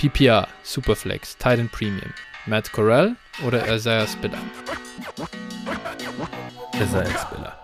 PPR, Superflex, Titan Premium, Matt Corral oder Isaiah Spiller? Isaiah Spiller.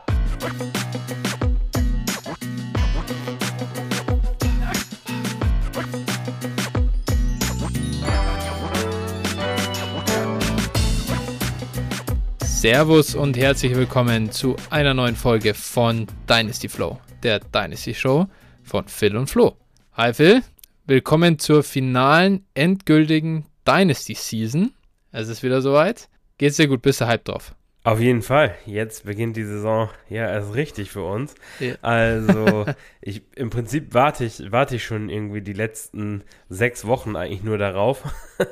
Servus und herzlich willkommen zu einer neuen Folge von Dynasty Flow, der Dynasty Show von Phil und Flo. Hi Phil, willkommen zur finalen, endgültigen Dynasty Season. Es ist wieder soweit. Geht's dir gut? Bist du hype drauf? Auf jeden Fall. Jetzt beginnt die Saison ja erst richtig für uns. Ja. Also ich im Prinzip warte ich, warte ich schon irgendwie die letzten sechs Wochen eigentlich nur darauf.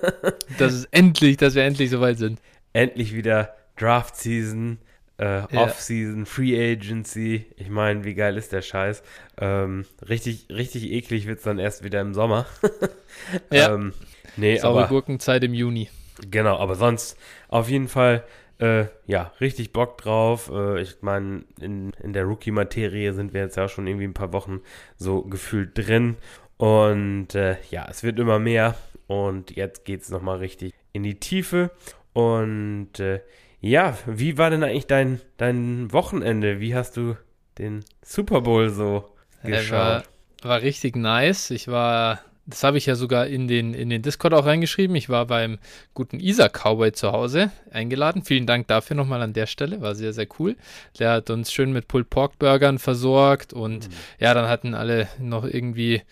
Das ist endlich, dass wir endlich soweit sind. Endlich wieder Draft Season, äh, Ja. Off Season, Free Agency. Ich meine, wie geil ist der Scheiß? Ähm, richtig, richtig eklig wird es dann erst wieder im Sommer. Ja. ähm, nee, Saure aber Gurkenzeit im Juni. Genau, aber sonst auf jeden Fall, äh, ja, richtig Bock drauf. Äh, ich meine, in, in der Rookie-Materie sind wir jetzt ja schon irgendwie ein paar Wochen so gefühlt drin. Und äh, ja, es wird immer mehr. Und jetzt geht es nochmal richtig in die Tiefe. Und äh, ja, wie war denn eigentlich dein, dein Wochenende? Wie hast du den Super Bowl so Äh, war, geschaut? war richtig nice. Ich war, das habe ich ja sogar in den, in den Discord auch reingeschrieben. Ich war beim guten Isaac Cowboy zu Hause eingeladen. Vielen Dank dafür nochmal an der Stelle. War sehr, sehr cool. Der hat uns schön mit Pulled Pork Burgern versorgt und ja, dann hatten alle noch irgendwie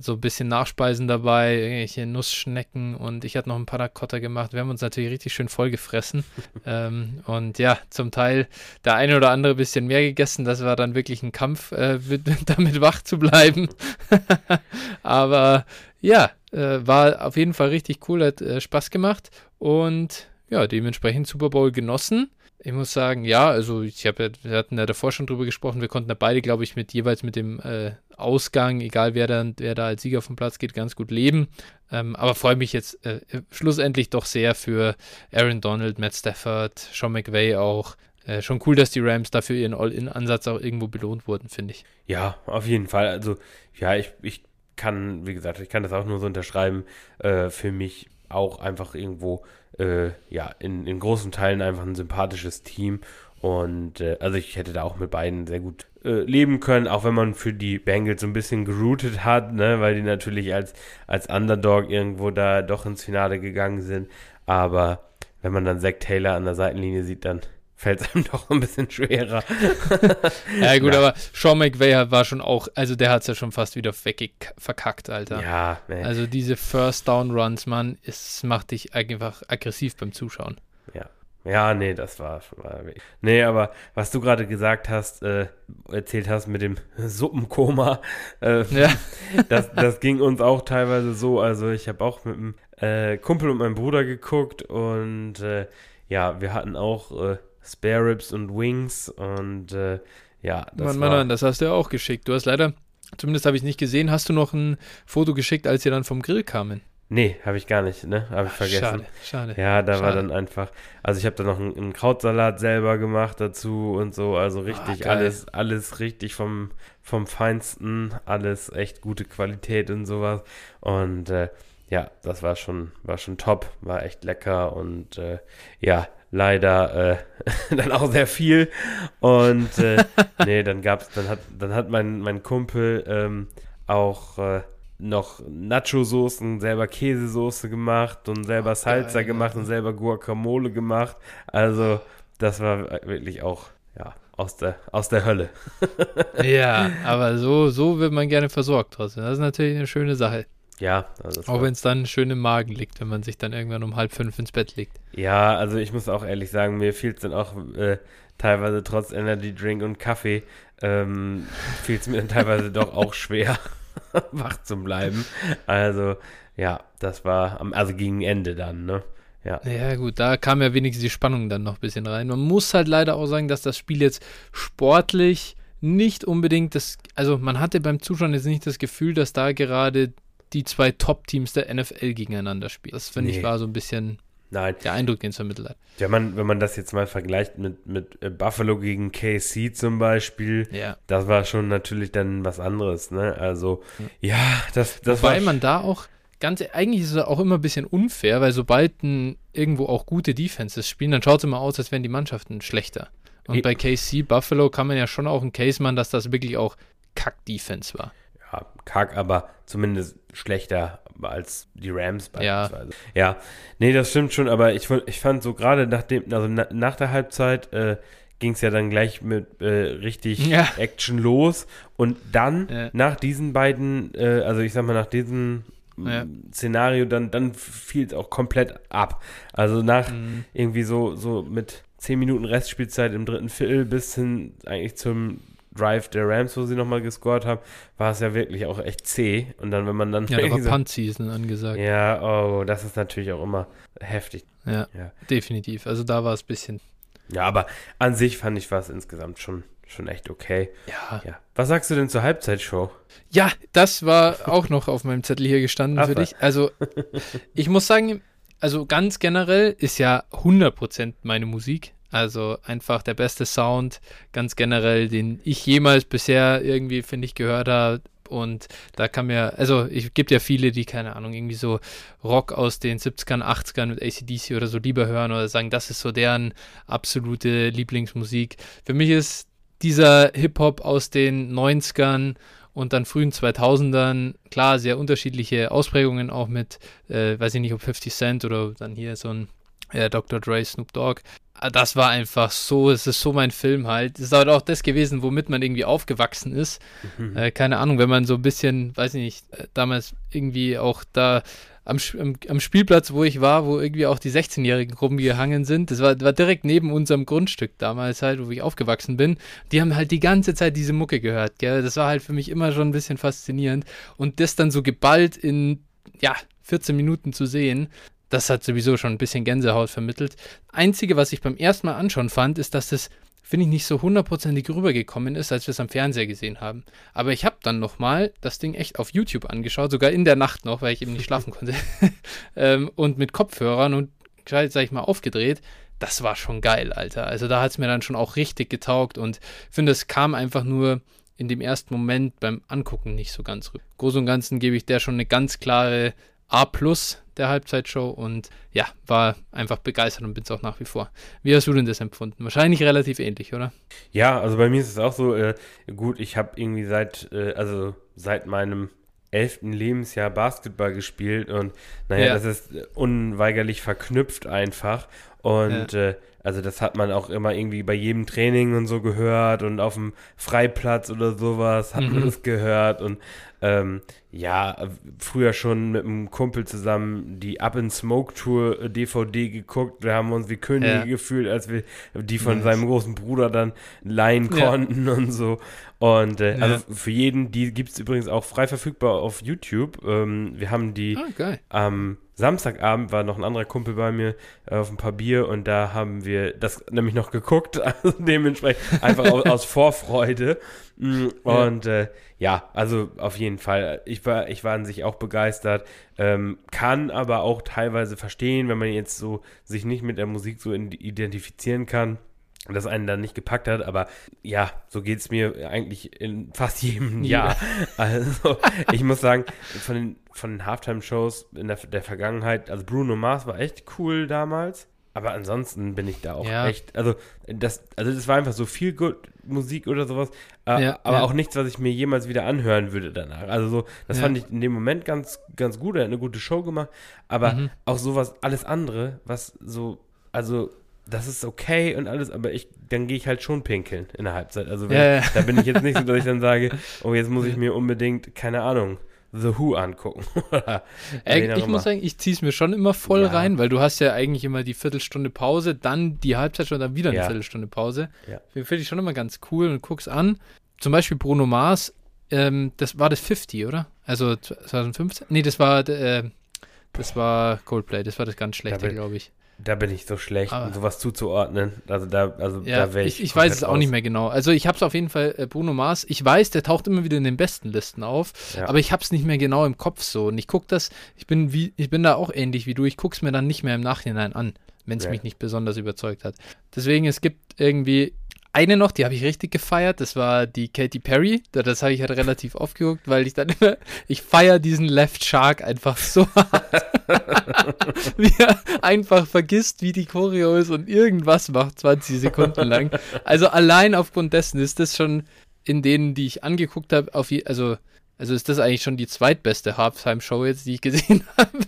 so ein bisschen Nachspeisen dabei, irgendwelche Nussschnecken und ich hatte noch ein Panna Cotta gemacht. Wir haben uns natürlich richtig schön voll gefressen. ähm, und ja, zum Teil der eine oder andere bisschen mehr gegessen. Das war dann wirklich ein Kampf, äh, mit- damit wach zu bleiben. Aber ja, äh, war auf jeden Fall richtig cool, hat äh, Spaß gemacht und ja, dementsprechend Super Bowl genossen. Ich muss sagen, ja, also ich habe ja, wir hatten ja davor schon drüber gesprochen, wir konnten da beide, glaube ich, mit jeweils mit dem äh, Ausgang, egal wer da, wer da als Sieger vom Platz geht, ganz gut leben. Ähm, aber freue mich jetzt äh, schlussendlich doch sehr für Aaron Donald, Matt Stafford, Sean McVay auch. Äh, schon cool, dass die Rams dafür ihren All-In-Ansatz auch irgendwo belohnt wurden, finde ich. Ja, auf jeden Fall. Also, ja, ich, ich kann, wie gesagt, ich kann das auch nur so unterschreiben. Äh, für mich auch einfach irgendwo, äh, ja, in, in großen Teilen einfach ein sympathisches Team. Und äh, also ich hätte da auch mit beiden sehr gut äh, leben können, auch wenn man für die Bengals so ein bisschen geroutet hat, ne, weil die natürlich als, als Underdog irgendwo da doch ins Finale gegangen sind. Aber wenn man dann Zach Taylor an der Seitenlinie sieht, dann fällt es einem doch ein bisschen schwerer. Ja, gut, Ja. aber Sean McVay war schon auch, also der hat es ja schon fast wieder weggek- verkackt, Alter. Ja, ey. Also diese First Down Runs, Mann, es macht dich einfach aggressiv beim Zuschauen. Ja, nee, das war, war Nee, aber was du gerade gesagt hast, äh, erzählt hast mit dem Suppenkoma, äh, Ja. das, das ging uns auch teilweise so. Also ich habe auch mit einem äh, Kumpel und meinem Bruder geguckt und äh, ja, wir hatten auch äh, Spare Ribs und Wings und äh, ja, das Mann, Mann, war, Mann, das hast du ja auch geschickt. Du hast leider, zumindest habe ich es nicht gesehen, hast du noch ein Foto geschickt, als ihr dann vom Grill kamen? Nee, habe ich gar nicht, ne? Habe ich vergessen. Schade, schade. Ja, da war Schade. dann einfach, also ich habe dann noch einen, einen Krautsalat selber gemacht dazu und so, also richtig Ah, geil. alles, alles richtig vom, vom Feinsten, alles echt gute Qualität und sowas. Und äh, ja, das war schon, war schon top, war echt lecker und äh, ja, leider äh, dann auch sehr viel. Und äh, nee, dann gab's, dann hat, dann hat mein, mein Kumpel ähm, auch äh, noch Nacho-Soßen, selber Käsesoße gemacht und selber Salsa geil, gemacht und selber Guacamole gemacht. Also, das war wirklich auch, ja, aus der, aus der Hölle. Ja, aber so, so wird man gerne versorgt trotzdem. Das ist natürlich eine schöne Sache. Ja, also das Auch wenn es dann schön im Magen liegt, wenn man sich dann irgendwann um halb fünf ins Bett legt. ja, also ich muss auch ehrlich sagen, mir fiel es dann auch äh, teilweise trotz Energy Drink und Kaffee, ähm, fiel es mir dann teilweise doch auch schwer, wach zu bleiben. Also, ja, das war, am, also gegen Ende dann, ne? Ja. Ja, gut, da kam ja wenigstens die Spannung dann noch ein bisschen rein. Man muss halt leider auch sagen, dass das Spiel jetzt sportlich nicht unbedingt das, also man hatte beim Zuschauen jetzt nicht das Gefühl, dass da gerade die zwei Top-Teams der NFL gegeneinander spielen. Das finde ich Nee. war so ein bisschen Nein, der Eindruck, den es vermittelt hat. wenn man, wenn man das jetzt mal vergleicht mit, mit äh, Buffalo gegen KC zum Beispiel, Ja. das war schon natürlich dann was anderes, ne? Also, ja, das, das Wobei war. man da auch ganz, eigentlich ist es auch immer ein bisschen unfair, weil sobald ein, irgendwo auch gute Defenses spielen, dann schaut es immer aus, als wären die Mannschaften schlechter. Und Eben. bei KC Buffalo kann man ja schon auch einen Case machen, dass das wirklich auch Kack-Defense war. Ja, kack, aber zumindest schlechter als die Rams Ja. beispielsweise. Ja, nee, das stimmt schon, aber ich, fand- ich fand so gerade nach dem, also na, nach der Halbzeit äh, ging es ja dann gleich mit äh, richtig Ja. Action los und dann Ja. nach diesen beiden, äh, also ich sag mal nach diesem Ja. Szenario, dann, dann fiel es auch komplett ab. Also nach Mhm. irgendwie so, so mit 10 Minuten Restspielzeit im dritten Viertel bis hin eigentlich zum Drive der Rams, wo sie nochmal gescored haben, war es ja wirklich auch echt zäh. Und dann, wenn man dann. Ja, da war Punt-Season angesagt. ja, oh, das ist natürlich auch immer heftig. Ja, Ja. definitiv. Also da war es ein bisschen, Ja, aber an sich fand ich war es insgesamt schon, schon echt okay. ja. Ja. Was sagst du denn zur Halbzeitshow? Ja, das war auch noch auf meinem Zettel hier gestanden Ach für was. dich. Also, ich muss sagen, also ganz generell ist ja 100% meine Musik. Also einfach der beste Sound, ganz generell, den ich jemals bisher irgendwie, finde ich, gehört habe. Und da kann mir, also ich gibt ja viele, die, keine Ahnung, irgendwie so Rock aus den 70ern, 80ern mit ACDC oder so lieber hören oder sagen, das ist so deren absolute Lieblingsmusik. Für mich ist dieser Hip-Hop aus den 90ern und dann frühen 2000ern, klar, sehr unterschiedliche Ausprägungen auch mit, äh, weiß ich nicht, ob 50 Cent oder dann hier so ein äh, Dr. Dre, Snoop Dogg. Ah, Das war einfach so, es ist so mein Film halt. Es ist halt auch das gewesen, womit man irgendwie aufgewachsen ist. Äh, keine Ahnung, wenn man so ein bisschen, weiß ich nicht, äh, damals irgendwie auch da am, am Spielplatz, wo ich war, wo irgendwie auch die 16-Jährigen rumgehangen sind. Das war, war direkt neben unserem Grundstück damals halt, wo ich aufgewachsen bin. Die haben halt die ganze Zeit diese Mucke gehört, gell? Das war halt für mich immer schon ein bisschen faszinierend. Und das dann so geballt in, ja, 14 Minuten zu sehen, das hat sowieso schon ein bisschen Gänsehaut vermittelt. Einzige, was ich beim ersten Mal anschauen fand, ist, dass das, finde ich, nicht so hundertprozentig rübergekommen ist, als wir es am Fernseher gesehen haben. Aber ich habe dann nochmal das Ding echt auf YouTube angeschaut, sogar in der Nacht noch, weil ich eben nicht schlafen konnte. ähm, und mit Kopfhörern und gescheit, sag ich mal, aufgedreht. Das war schon geil, Alter. Also da hat es mir dann schon auch richtig getaugt und finde, es kam einfach nur in dem ersten Moment beim Angucken nicht so ganz rüber. Groß und Ganzen gebe ich der schon eine ganz klare A plus der Halbzeitshow und ja, war einfach begeistert und bin es auch nach wie vor. Wie hast du denn das empfunden? Wahrscheinlich relativ ähnlich, oder? Ja, also bei mir ist es auch so, äh, gut, ich habe irgendwie seit, äh, also seit meinem elften Lebensjahr Basketball gespielt und naja, Ja. das ist unweigerlich verknüpft einfach. Und äh, also das hat man auch immer irgendwie bei jedem Training und so gehört und auf dem Freiplatz oder sowas hat man Mhm. es gehört und ähm, ja, äh, früher schon mit einem Kumpel zusammen die Up in Smoke Tour äh, DVD geguckt. Wir haben uns wie Könige Ja. gefühlt, als wir die von Nice. seinem großen Bruder dann leihen Ja. konnten und so. Und äh, Ja. also für jeden, die gibt es übrigens auch frei verfügbar auf YouTube. Ähm, wir haben die Ah, geil. Am Samstagabend war noch ein anderer Kumpel bei mir äh, auf ein paar Bier und da haben wir das nämlich noch geguckt, also dementsprechend einfach aus, aus Vorfreude. Mm. Und äh, ja, also auf jeden Fall. Ich war, ich war an sich auch begeistert, ähm, kann aber auch teilweise verstehen, wenn man jetzt so sich nicht mit der Musik so identifizieren kann. Das einen dann nicht gepackt hat, aber ja, so geht es mir eigentlich in fast jedem Ja. Jahr. Also, ich muss sagen, von den, von den Halftime-Shows in der, der Vergangenheit, also Bruno Mars war echt cool damals, aber ansonsten bin ich da auch Ja. echt, also das, also das war einfach so viel gut Musik oder sowas, äh, Ja, aber ja. auch nichts, was ich mir jemals wieder anhören würde danach. Also so, das fand ich in dem Moment ganz, ganz gut, er hat eine gute Show gemacht, aber Mhm. auch sowas, alles andere, was so, also das ist okay und alles, aber ich, dann gehe ich halt schon pinkeln in der Halbzeit. Also wenn, Ja, ja. da bin ich jetzt nicht so, dass ich dann sage, oh, jetzt muss ich mir unbedingt, keine Ahnung, The Who angucken. Auch ich muss sagen, ich ziehe es mir schon immer voll Ja. rein, weil du hast ja eigentlich immer die Viertelstunde Pause, dann die Halbzeitstunde, dann wieder eine. Viertelstunde Pause. Ja. Finde ich schon immer ganz cool und guck's an. Zum Beispiel Bruno Mars, ähm, das war das 50, oder? Also 2015? Nee, das war, äh, das war Coldplay, das war das ganz schlechte, glaube ich. Da bin ich so schlecht, um sowas zuzuordnen. Also da, also Ja, da wäre ich, ich. ich weiß es auch raus. nicht mehr genau. Also ich habe es auf jeden Fall, äh, Bruno Mars, ich weiß, der taucht immer wieder in den besten Listen auf, Ja. aber ich habe es nicht mehr genau im Kopf so. Und ich gucke das, ich bin wie, ich bin da auch ähnlich wie du, ich gucke es mir dann nicht mehr im Nachhinein an, wenn es Ja. mich nicht besonders überzeugt hat. Deswegen, es gibt irgendwie eine noch, die habe ich richtig gefeiert. Das war die Katy Perry. Das habe ich halt relativ oft geguckt, weil ich dann immer, ich feiere diesen Left Shark einfach so hart. wie er einfach vergisst, wie die Choreo ist und irgendwas macht 20 Sekunden lang. Also allein aufgrund dessen ist das schon in denen, die ich angeguckt habe, auf je, also also ist das eigentlich schon die zweitbeste Halftime-Show jetzt, die ich gesehen habe,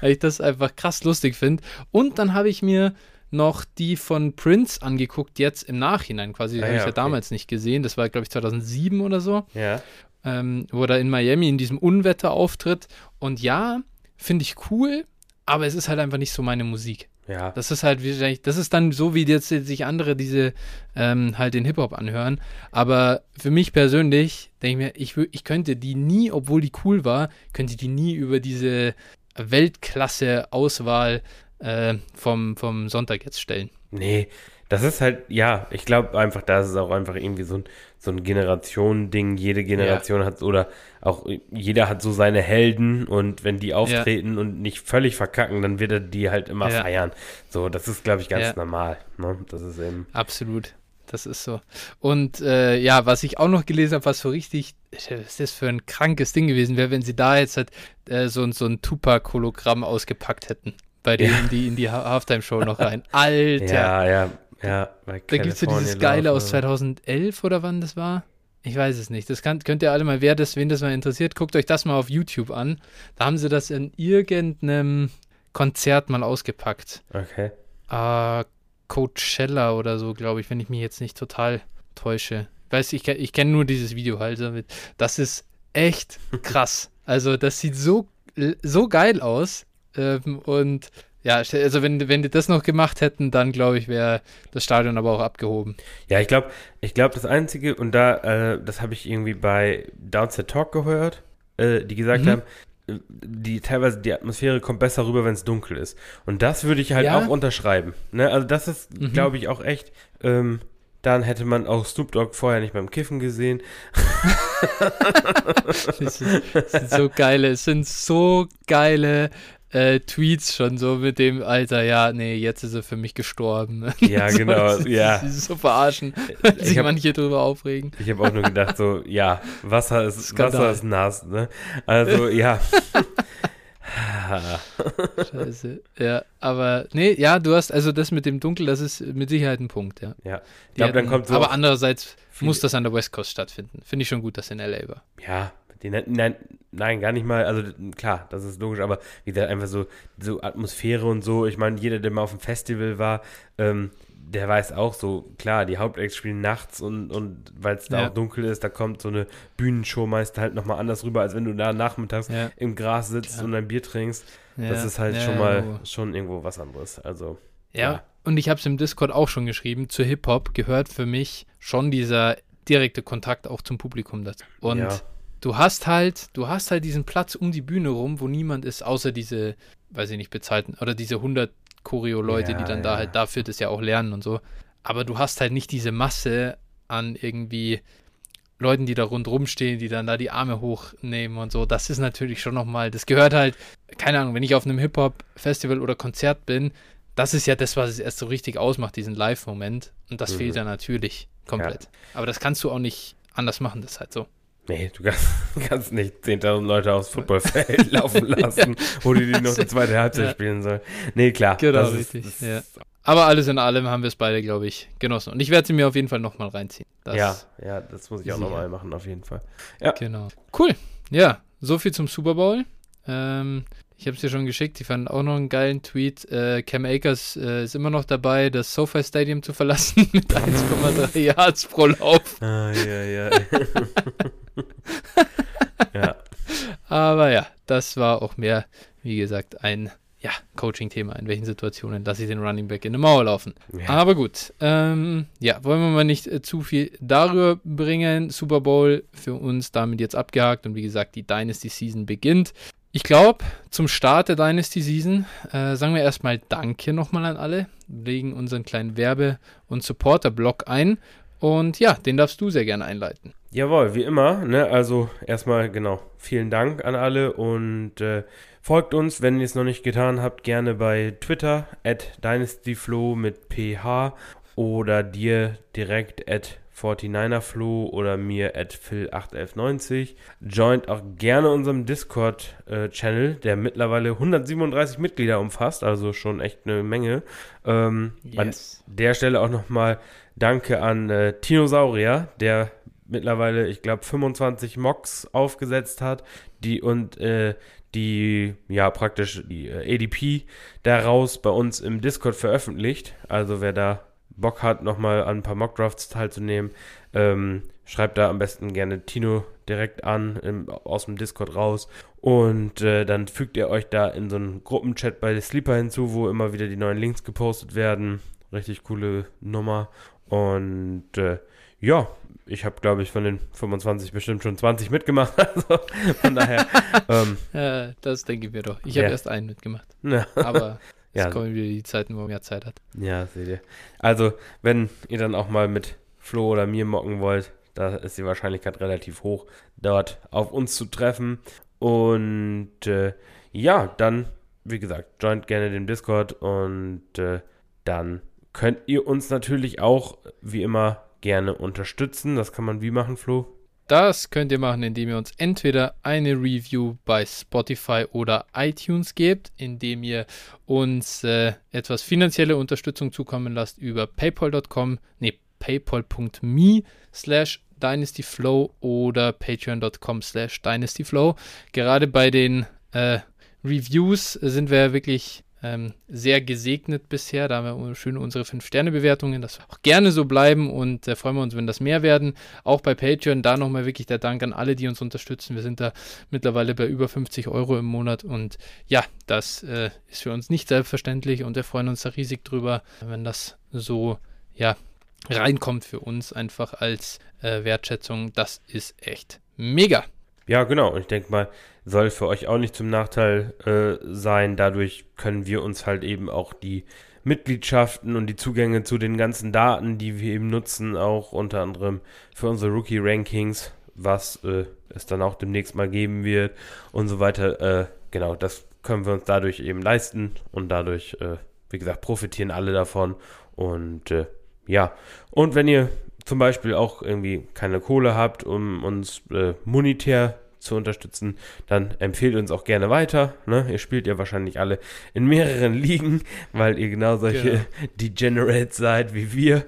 weil ich das einfach krass lustig finde. Und dann habe ich mir noch die von Prince angeguckt, jetzt im Nachhinein quasi. Die ah, habe ja, ich ja okay. damals nicht gesehen. Das war, glaube ich, 2007 oder so. Ja. Ähm, wo er in Miami in diesem Unwetter auftritt. Und ja, finde ich cool, aber es ist halt einfach nicht so meine Musik. Ja. Das ist halt das ist dann so, wie jetzt sich andere diese ähm, halt den Hip-Hop anhören. Aber für mich persönlich denke ich mir, ich, ich könnte die nie, obwohl die cool war, könnte die nie über diese Weltklasse-Auswahl äh, vom, vom Sonntag jetzt stellen. Nee, das ist halt, ja, ich glaube einfach, da ist es auch einfach irgendwie so ein, so ein Generationending. Jede Generation ja. hat, oder auch jeder hat so seine Helden und wenn die auftreten ja. und nicht völlig verkacken, dann wird er die halt immer ja. feiern. So, das ist, glaube ich, ganz normal. Ne? Das ist eben. Absolut. Das ist so. Und äh, ja, was ich auch noch gelesen habe, was so richtig, was ist das für ein krankes Ding gewesen wäre, wenn sie da jetzt halt äh, so, so ein Tupac-Hologramm ausgepackt hätten bei denen ja. die in die Halftime-Show noch rein. Alter. Ja, ja, ja. Da gibt es ja dieses Geile aus 2011 oder wann das war. Ich weiß es nicht. Das kann, könnt ihr alle mal, wer das, wen das mal interessiert, guckt euch das mal auf YouTube an. Da haben sie das in irgendeinem Konzert mal ausgepackt. Okay. Uh, Coachella oder so, glaube ich, wenn ich mich jetzt nicht total täusche. Weiß ich, ich kenne nur dieses Video halt damit. Das ist echt krass. also, das sieht so, so geil aus. Ähm, und ja, also wenn, wenn die das noch gemacht hätten, dann glaube ich, wäre das Stadion aber auch abgehoben. Ja, ich glaube, ich glaube, das Einzige, und da, äh, das habe ich irgendwie bei Downset Talk gehört, äh, die gesagt mhm. haben, die teilweise die Atmosphäre kommt besser rüber, wenn es dunkel ist. Und das würde ich halt ja. auch unterschreiben. Ne? Also das ist, mhm. glaube ich, auch echt. Ähm, dann hätte man auch Snoop Dogg vorher nicht beim Kiffen gesehen. das, sind, das sind so geile, es sind so geile äh, Tweets schon so mit dem Alter, ja, nee, jetzt ist er für mich gestorben. Ja, so, genau, ja. Sie so verarschen, weil sich hab, manche drüber aufregen. Ich habe auch nur gedacht, so, ja, Wasser ist, Wasser ist nass, ne? Also, ja. Scheiße. Ja, aber nee, ja, du hast, also das mit dem Dunkel, das ist mit Sicherheit ein Punkt, ja. Ja. Ich glaube, dann kommt so. Aber andererseits muss das an der West Coast stattfinden. Finde ich schon gut, dass in LA war. Ja, die, nein, nein, gar nicht mal. Also klar, das ist logisch, aber wie gesagt, einfach so, so Atmosphäre und so. Ich meine, jeder, der mal auf dem Festival war, ähm, der weiß auch so, klar, die Hauptacts spielen nachts und, und weil es da ja. auch dunkel ist, da kommt so eine Bühnenshow meist halt nochmal anders rüber, als wenn du da nachmittags ja. im Gras sitzt ja. und ein Bier trinkst. Das ist halt schon mal schon irgendwo was anderes. Also. Ja, und ich habe es im Discord auch schon geschrieben, zu Hip-Hop gehört für mich schon dieser direkte Kontakt auch zum Publikum dazu. Und du hast halt, du hast halt diesen Platz um die Bühne rum, wo niemand ist, außer diese, weiß ich nicht, bezahlten, oder diese 100 Choreo-Leute, ja, die dann ja. da halt dafür das ja auch lernen und so. Aber du hast halt nicht diese Masse an irgendwie Leuten, die da rundherum stehen, die dann da die Arme hochnehmen und so. Das ist natürlich schon nochmal, das gehört halt, keine Ahnung, wenn ich auf einem Hip-Hop-Festival oder Konzert bin, das ist ja das, was es erst so richtig ausmacht, diesen Live-Moment. Und das mhm. fehlt ja natürlich komplett. Ja. Aber das kannst du auch nicht anders machen, das ist halt so. Nee, du kannst, kannst nicht 10.000 Leute aufs Footballfeld laufen lassen, ja. wo die, die noch die zweite Halbzeit ja. spielen sollen. Nee, klar. Genau, richtig. Ist, ja. Aber alles in allem haben wir es beide, glaube ich, genossen. Und ich werde sie mir auf jeden Fall nochmal reinziehen. Das ja, ja, das muss ich auch nochmal machen, auf jeden Fall. Ja. Genau. Cool. Ja, so viel zum Super Bowl. Ähm, ich habe es dir schon geschickt, die fanden auch noch einen geilen Tweet. Äh, Cam Akers äh, ist immer noch dabei, das SoFi Stadium zu verlassen mit 1,3 Yards pro Lauf. Ah, ja, ja. ja. Aber ja, das war auch mehr, wie gesagt, ein ja, Coaching-Thema. In welchen Situationen lasse ich den Running Back in eine Mauer laufen? Ja. Aber gut, ähm, ja, wollen wir mal nicht äh, zu viel darüber bringen. Super Bowl für uns damit jetzt abgehakt und wie gesagt, die Dynasty Season beginnt. Ich glaube, zum Start der Dynasty Season äh, sagen wir erstmal Danke nochmal an alle, legen unseren kleinen Werbe- und Supporter-Blog ein und ja, den darfst du sehr gerne einleiten. Jawohl, wie immer. Ne? Also erstmal genau, vielen Dank an alle und äh, folgt uns, wenn ihr es noch nicht getan habt, gerne bei Twitter at dynastyflow mit ph oder dir direkt at 49erflo oder mir at phil81190. Joint auch gerne unserem Discord-Channel, äh, der mittlerweile 137 Mitglieder umfasst, also schon echt eine Menge. Ähm, yes. An der Stelle auch nochmal Danke an äh, Tinosaurier, der mittlerweile, ich glaube, 25 Mocks aufgesetzt hat, die und äh, die ja praktisch die äh, ADP daraus bei uns im Discord veröffentlicht. Also wer da Bock hat, nochmal an ein paar Mockdrafts teilzunehmen, ähm, schreibt da am besten gerne Tino direkt an, im, aus dem Discord raus. Und äh, dann fügt ihr euch da in so einen Gruppenchat bei Sleeper hinzu, wo immer wieder die neuen Links gepostet werden. Richtig coole Nummer. Und äh, ja, ich habe, glaube ich, von den 25 bestimmt schon 20 mitgemacht. Also von daher. ähm, ja, das denke ich mir doch. Ich habe ja. erst einen mitgemacht. Ja. Aber ja. kommen wieder die Zeiten, wo man mehr Zeit hat. Ja, seht ihr. Also, wenn ihr dann auch mal mit Flo oder mir mocken wollt, da ist die Wahrscheinlichkeit relativ hoch, dort auf uns zu treffen. Und äh, ja, dann, wie gesagt, joint gerne den Discord und äh, dann könnt ihr uns natürlich auch, wie immer, gerne unterstützen. Das kann man wie machen, Flo? Das könnt ihr machen, indem ihr uns entweder eine Review bei Spotify oder iTunes gebt, indem ihr uns äh, etwas finanzielle Unterstützung zukommen lasst über paypal.com, nee, paypal.me slash dynastyflow oder patreon.com slash dynastyflow. Gerade bei den äh, Reviews sind wir wirklich ähm, sehr gesegnet bisher. Da haben wir schön unsere 5-Sterne-Bewertungen. Das auch gerne so bleiben und äh, freuen wir uns, wenn das mehr werden. Auch bei Patreon, da nochmal wirklich der Dank an alle, die uns unterstützen. Wir sind da mittlerweile bei über 50 Euro im Monat und ja, das äh, ist für uns nicht selbstverständlich und wir freuen uns da riesig drüber, wenn das so, ja, reinkommt für uns einfach als äh, Wertschätzung. Das ist echt mega. Ja, genau. Und ich denke mal, soll für euch auch nicht zum Nachteil äh, sein. Dadurch können wir uns halt eben auch die Mitgliedschaften und die Zugänge zu den ganzen Daten, die wir eben nutzen, auch unter anderem für unsere Rookie-Rankings, was äh, es dann auch demnächst mal geben wird und so weiter. Äh, genau, das können wir uns dadurch eben leisten und dadurch, äh, wie gesagt, profitieren alle davon. Und äh, ja, und wenn ihr zum Beispiel auch irgendwie keine Kohle habt, um uns äh, monetär zu unterstützen, dann empfehlt uns auch gerne weiter. Ne? Ihr spielt ja wahrscheinlich alle in mehreren Ligen, weil ihr genau solche genau. Degenerates seid wie wir.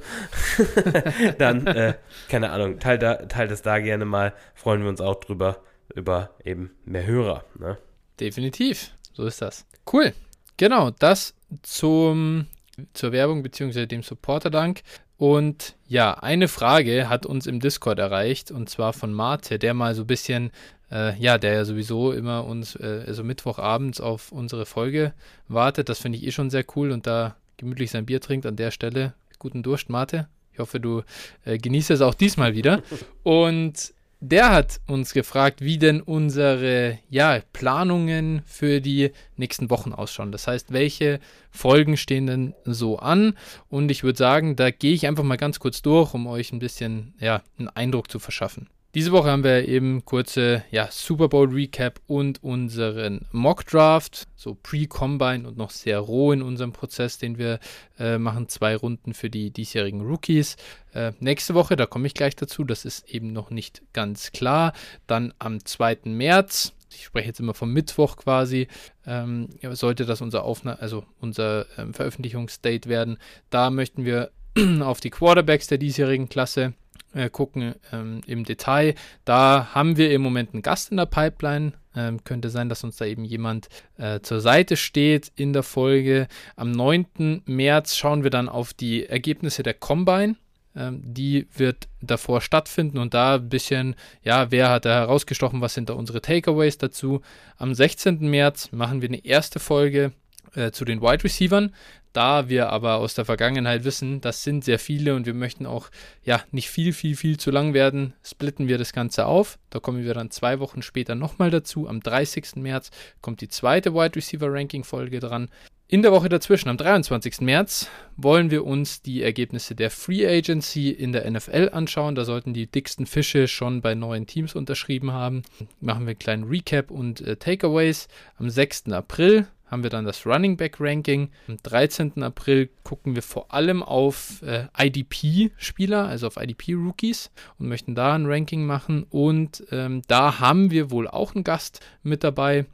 dann, äh, keine Ahnung, teilt, da, teilt es da gerne mal. Freuen wir uns auch drüber, über eben mehr Hörer. Ne? Definitiv, so ist das. Cool. Genau, das zum, zur Werbung bzw. dem Supporter-Dank. Und ja, eine Frage hat uns im Discord erreicht und zwar von Mate, der mal so ein bisschen äh, ja, der ja sowieso immer uns, äh, also Mittwochabends auf unsere Folge wartet. Das finde ich eh schon sehr cool und da gemütlich sein Bier trinkt an der Stelle. Guten Durst, Mate. Ich hoffe, du äh, genießt es auch diesmal wieder. Und der hat uns gefragt, wie denn unsere ja, Planungen für die nächsten Wochen ausschauen. Das heißt, welche Folgen stehen denn so an? Und ich würde sagen, da gehe ich einfach mal ganz kurz durch, um euch ein bisschen ja, einen Eindruck zu verschaffen. Diese Woche haben wir eben kurze ja, Super Bowl Recap und unseren Mock Draft, so Pre-Combine und noch sehr roh in unserem Prozess, den wir äh, machen. Zwei Runden für die diesjährigen Rookies. Äh, nächste Woche, da komme ich gleich dazu, das ist eben noch nicht ganz klar. Dann am 2. März, ich spreche jetzt immer vom Mittwoch quasi, ähm, sollte das unser Aufna also unser ähm, Veröffentlichungsdate werden. Da möchten wir auf die Quarterbacks der diesjährigen Klasse äh, gucken ähm, im Detail. Da haben wir im Moment einen Gast in der Pipeline. Ähm, könnte sein, dass uns da eben jemand äh, zur Seite steht in der Folge. Am 9. März schauen wir dann auf die Ergebnisse der Combine. Ähm, die wird davor stattfinden und da ein bisschen, ja, wer hat da herausgestochen, was sind da unsere Takeaways dazu. Am 16. März machen wir eine erste Folge äh, zu den Wide Receivern. Da wir aber aus der Vergangenheit wissen, das sind sehr viele und wir möchten auch ja nicht viel, viel, viel zu lang werden, splitten wir das Ganze auf. Da kommen wir dann zwei Wochen später nochmal dazu. Am 30. März kommt die zweite Wide Receiver Ranking Folge dran. In der Woche dazwischen, am 23. März, wollen wir uns die Ergebnisse der Free Agency in der NFL anschauen. Da sollten die dicksten Fische schon bei neuen Teams unterschrieben haben. Machen wir einen kleinen Recap und äh, Takeaways. Am 6. April haben wir dann das Running Back Ranking. Am 13. April gucken wir vor allem auf äh, IDP-Spieler, also auf IDP-Rookies und möchten da ein Ranking machen. Und ähm, da haben wir wohl auch einen Gast mit dabei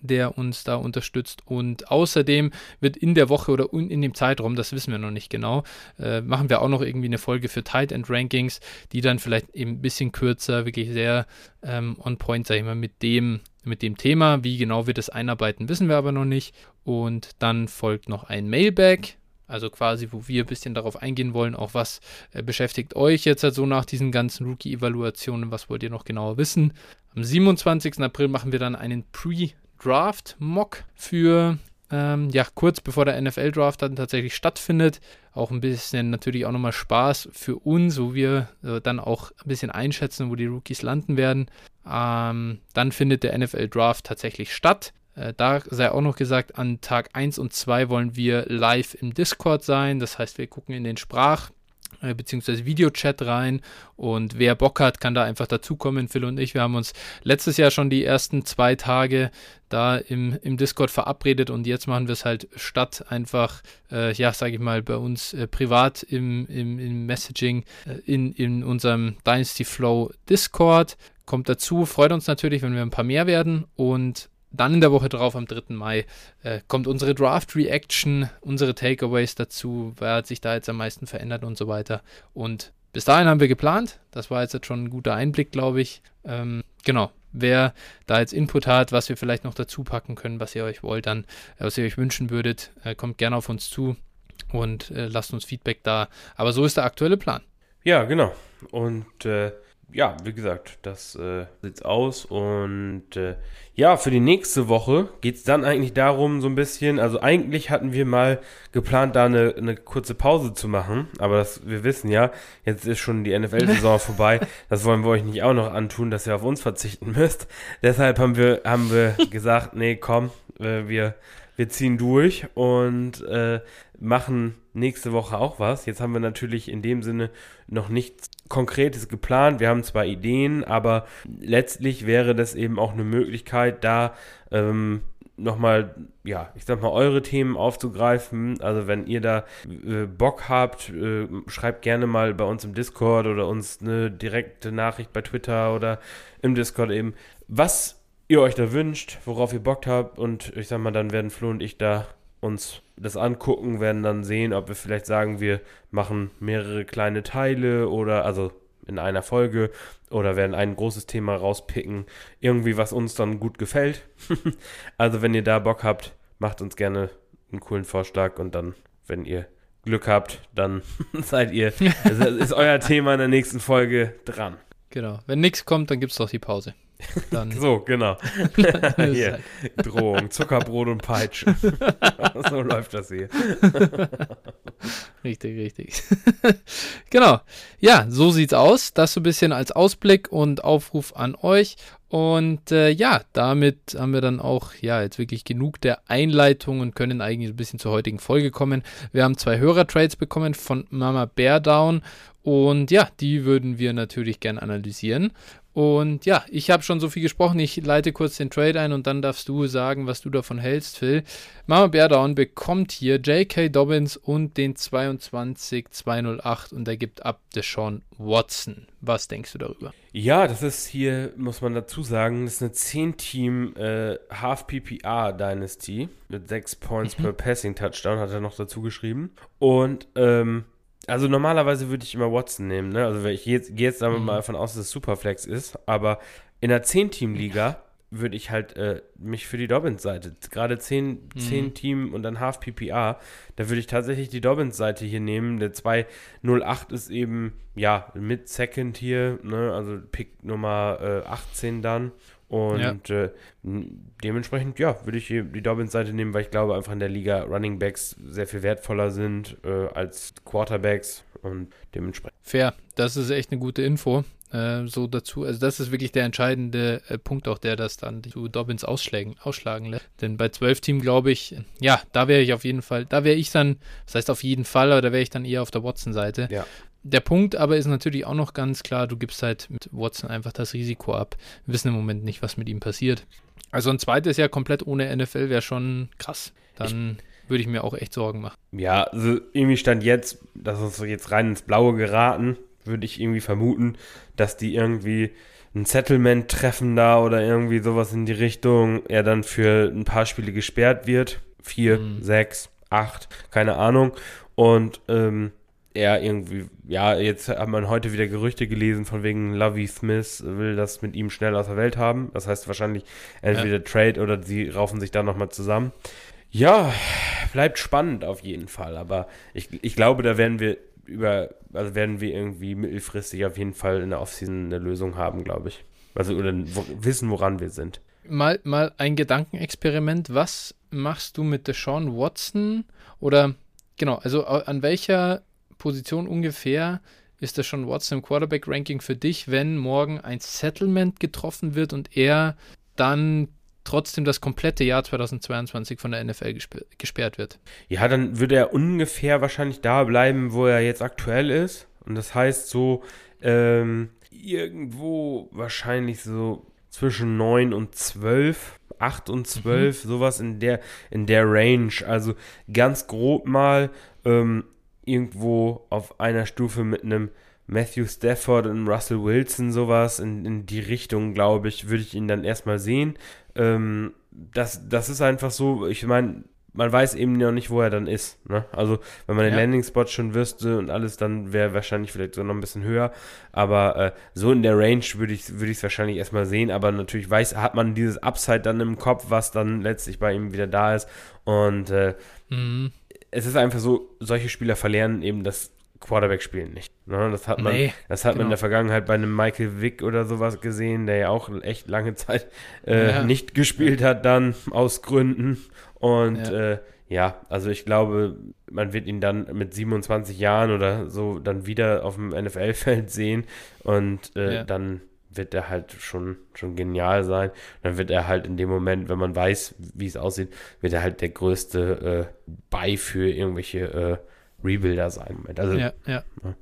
der uns da unterstützt. Und außerdem wird in der Woche oder in dem Zeitraum, das wissen wir noch nicht genau, äh, machen wir auch noch irgendwie eine Folge für Tight End Rankings, die dann vielleicht eben ein bisschen kürzer, wirklich sehr ähm, on point, sag ich mal, mit dem, mit dem Thema. Wie genau wir das einarbeiten, wissen wir aber noch nicht. Und dann folgt noch ein Mailback. Also quasi, wo wir ein bisschen darauf eingehen wollen, auch was äh, beschäftigt euch jetzt halt so nach diesen ganzen Rookie-Evaluationen, was wollt ihr noch genauer wissen. Am 27. April machen wir dann einen Pre- Draft-Mock für, ähm, ja, kurz bevor der NFL-Draft dann tatsächlich stattfindet. Auch ein bisschen natürlich auch nochmal Spaß für uns, wo wir äh, dann auch ein bisschen einschätzen, wo die Rookies landen werden. Ähm, dann findet der NFL-Draft tatsächlich statt. Äh, da sei auch noch gesagt, an Tag 1 und 2 wollen wir live im Discord sein. Das heißt, wir gucken in den Sprach- äh, beziehungsweise Videochat rein und wer Bock hat, kann da einfach dazukommen. Phil und ich, wir haben uns letztes Jahr schon die ersten zwei Tage da im, im Discord verabredet und jetzt machen wir es halt statt einfach, äh, ja, sage ich mal, bei uns äh, privat im, im, im Messaging äh, in, in unserem Dynasty Flow Discord. Kommt dazu, freut uns natürlich, wenn wir ein paar mehr werden und dann in der Woche drauf, am 3. Mai, äh, kommt unsere Draft Reaction, unsere Takeaways dazu, wer hat sich da jetzt am meisten verändert und so weiter. Und bis dahin haben wir geplant. Das war jetzt schon ein guter Einblick, glaube ich. Ähm, genau. Wer da jetzt Input hat, was wir vielleicht noch dazu packen können, was ihr euch wollt, dann, äh, was ihr euch wünschen würdet, äh, kommt gerne auf uns zu und äh, lasst uns Feedback da. Aber so ist der aktuelle Plan. Ja, genau. Und äh, ja, wie gesagt, das äh, sieht's aus. Und äh, ja, für die nächste Woche geht es dann eigentlich darum, so ein bisschen, also eigentlich hatten wir mal geplant, da eine, eine kurze Pause zu machen, aber das, wir wissen ja, jetzt ist schon die NFL-Saison vorbei. Das wollen wir euch nicht auch noch antun, dass ihr auf uns verzichten müsst. Deshalb haben wir, haben wir gesagt, nee, komm, äh, wir, wir ziehen durch und äh, machen nächste Woche auch was. Jetzt haben wir natürlich in dem Sinne noch nichts Konkretes geplant. Wir haben zwar Ideen, aber letztlich wäre das eben auch eine Möglichkeit, da ähm, nochmal, ja, ich sag mal, eure Themen aufzugreifen. Also wenn ihr da äh, Bock habt, äh, schreibt gerne mal bei uns im Discord oder uns eine direkte Nachricht bei Twitter oder im Discord eben, was ihr euch da wünscht, worauf ihr Bock habt und ich sag mal, dann werden Flo und ich da uns das angucken, werden dann sehen, ob wir vielleicht sagen, wir machen mehrere kleine Teile oder also in einer Folge oder werden ein großes Thema rauspicken, irgendwie was uns dann gut gefällt. also wenn ihr da Bock habt, macht uns gerne einen coolen Vorschlag und dann, wenn ihr Glück habt, dann seid ihr, ist euer Thema in der nächsten Folge dran. Genau. Wenn nichts kommt, dann gibt es doch die Pause. Dann so, genau. hier, Drohung, Zuckerbrot und Peitsche. so läuft das hier. richtig, richtig. genau. Ja, so sieht's aus. Das so ein bisschen als Ausblick und Aufruf an euch. Und äh, ja, damit haben wir dann auch ja jetzt wirklich genug der Einleitung und können eigentlich ein bisschen zur heutigen Folge kommen. Wir haben zwei Hörertrades bekommen von Mama Bear Down und ja, die würden wir natürlich gern analysieren. Und ja, ich habe schon so viel gesprochen. Ich leite kurz den Trade ein und dann darfst du sagen, was du davon hältst, Phil. Mama Beardown bekommt hier J.K. Dobbins und den 22208 und er gibt ab Deshaun Watson. Was denkst du darüber? Ja, das ist hier, muss man dazu sagen, das ist eine 10-Team äh, Half-PPR-Dynasty mit 6 Points mhm. per Passing-Touchdown, hat er noch dazu geschrieben. Und ähm, also normalerweise würde ich immer Watson nehmen, ne? Also ich gehe jetzt, geh jetzt damit mhm. mal davon aus, dass es Superflex ist, aber in einer 10-Team-Liga würde ich halt äh, mich für die Dobbins-Seite, gerade 10, mhm. 10 Team und dann Half PPA, da würde ich tatsächlich die Dobbins-Seite hier nehmen. Der 208 ist eben, ja, mit Second hier, ne? Also Pick Nummer äh, 18 dann. Und ja. äh, dementsprechend, ja, würde ich die Dobbins-Seite nehmen, weil ich glaube einfach in der Liga Running Backs sehr viel wertvoller sind äh, als Quarterbacks und dementsprechend. Fair, das ist echt eine gute Info. Äh, so dazu, also das ist wirklich der entscheidende äh, Punkt, auch der das dann zu Dobbins ausschlagen, ausschlagen lässt. Denn bei 12 Team glaube ich, ja, da wäre ich auf jeden Fall, da wäre ich dann, das heißt auf jeden Fall, aber da wäre ich dann eher auf der Watson-Seite. Ja. Der Punkt aber ist natürlich auch noch ganz klar, du gibst halt mit Watson einfach das Risiko ab. Wir wissen im Moment nicht, was mit ihm passiert. Also ein zweites Jahr komplett ohne NFL wäre schon krass. Dann würde ich mir auch echt Sorgen machen. Ja, also irgendwie stand jetzt, das ist jetzt rein ins Blaue geraten, würde ich irgendwie vermuten, dass die irgendwie ein Settlement treffen da oder irgendwie sowas in die Richtung, er dann für ein paar Spiele gesperrt wird. Vier, mhm. sechs, acht, keine Ahnung. Und ähm, er irgendwie, ja, jetzt hat man heute wieder Gerüchte gelesen, von wegen Lovey Smith will das mit ihm schnell aus der Welt haben. Das heißt wahrscheinlich entweder ja. Trade oder sie raufen sich da nochmal zusammen. Ja, bleibt spannend auf jeden Fall. Aber ich, ich glaube, da werden wir über, also werden wir irgendwie mittelfristig auf jeden Fall in der Offseason eine Lösung haben, glaube ich. Also oder wo, wissen, woran wir sind. Mal, mal ein Gedankenexperiment. Was machst du mit Deshaun Watson? Oder genau, also an welcher Position ungefähr ist Deshaun Watson im Quarterback-Ranking für dich, wenn morgen ein Settlement getroffen wird und er dann trotzdem das komplette Jahr 2022 von der NFL gesperrt wird. Ja, dann würde er ungefähr wahrscheinlich da bleiben, wo er jetzt aktuell ist. Und das heißt so ähm, irgendwo wahrscheinlich so zwischen 9 und 12, 8 und 12, mhm. sowas in der, in der Range. Also ganz grob mal ähm, irgendwo auf einer Stufe mit einem Matthew Stafford und Russell Wilson, sowas in, in die Richtung, glaube ich, würde ich ihn dann erstmal sehen. Ähm, das, das ist einfach so, ich meine, man weiß eben noch nicht, wo er dann ist. Ne? Also, wenn man den ja. Landing-Spot schon wüsste und alles, dann wäre wahrscheinlich vielleicht so noch ein bisschen höher. Aber äh, so in der Range würde ich es würd wahrscheinlich erstmal sehen. Aber natürlich weiß, hat man dieses Upside dann im Kopf, was dann letztlich bei ihm wieder da ist. Und äh, mhm. Es ist einfach so, solche Spieler verlieren eben das Quarterback spielen nicht. Ne? Das hat man, nee, das hat genau. man in der Vergangenheit bei einem Michael Vick oder sowas gesehen, der ja auch echt lange Zeit äh, ja. nicht gespielt hat, dann aus Gründen. Und ja. Äh, ja, also ich glaube, man wird ihn dann mit 27 Jahren oder so dann wieder auf dem NFL-Feld sehen und äh, ja. dann wird er halt schon, schon genial sein. Dann wird er halt in dem Moment, wenn man weiß, wie es aussieht, wird er halt der größte äh, Bei für irgendwelche äh, Rebuilder sein. Also, ja, ja. ja.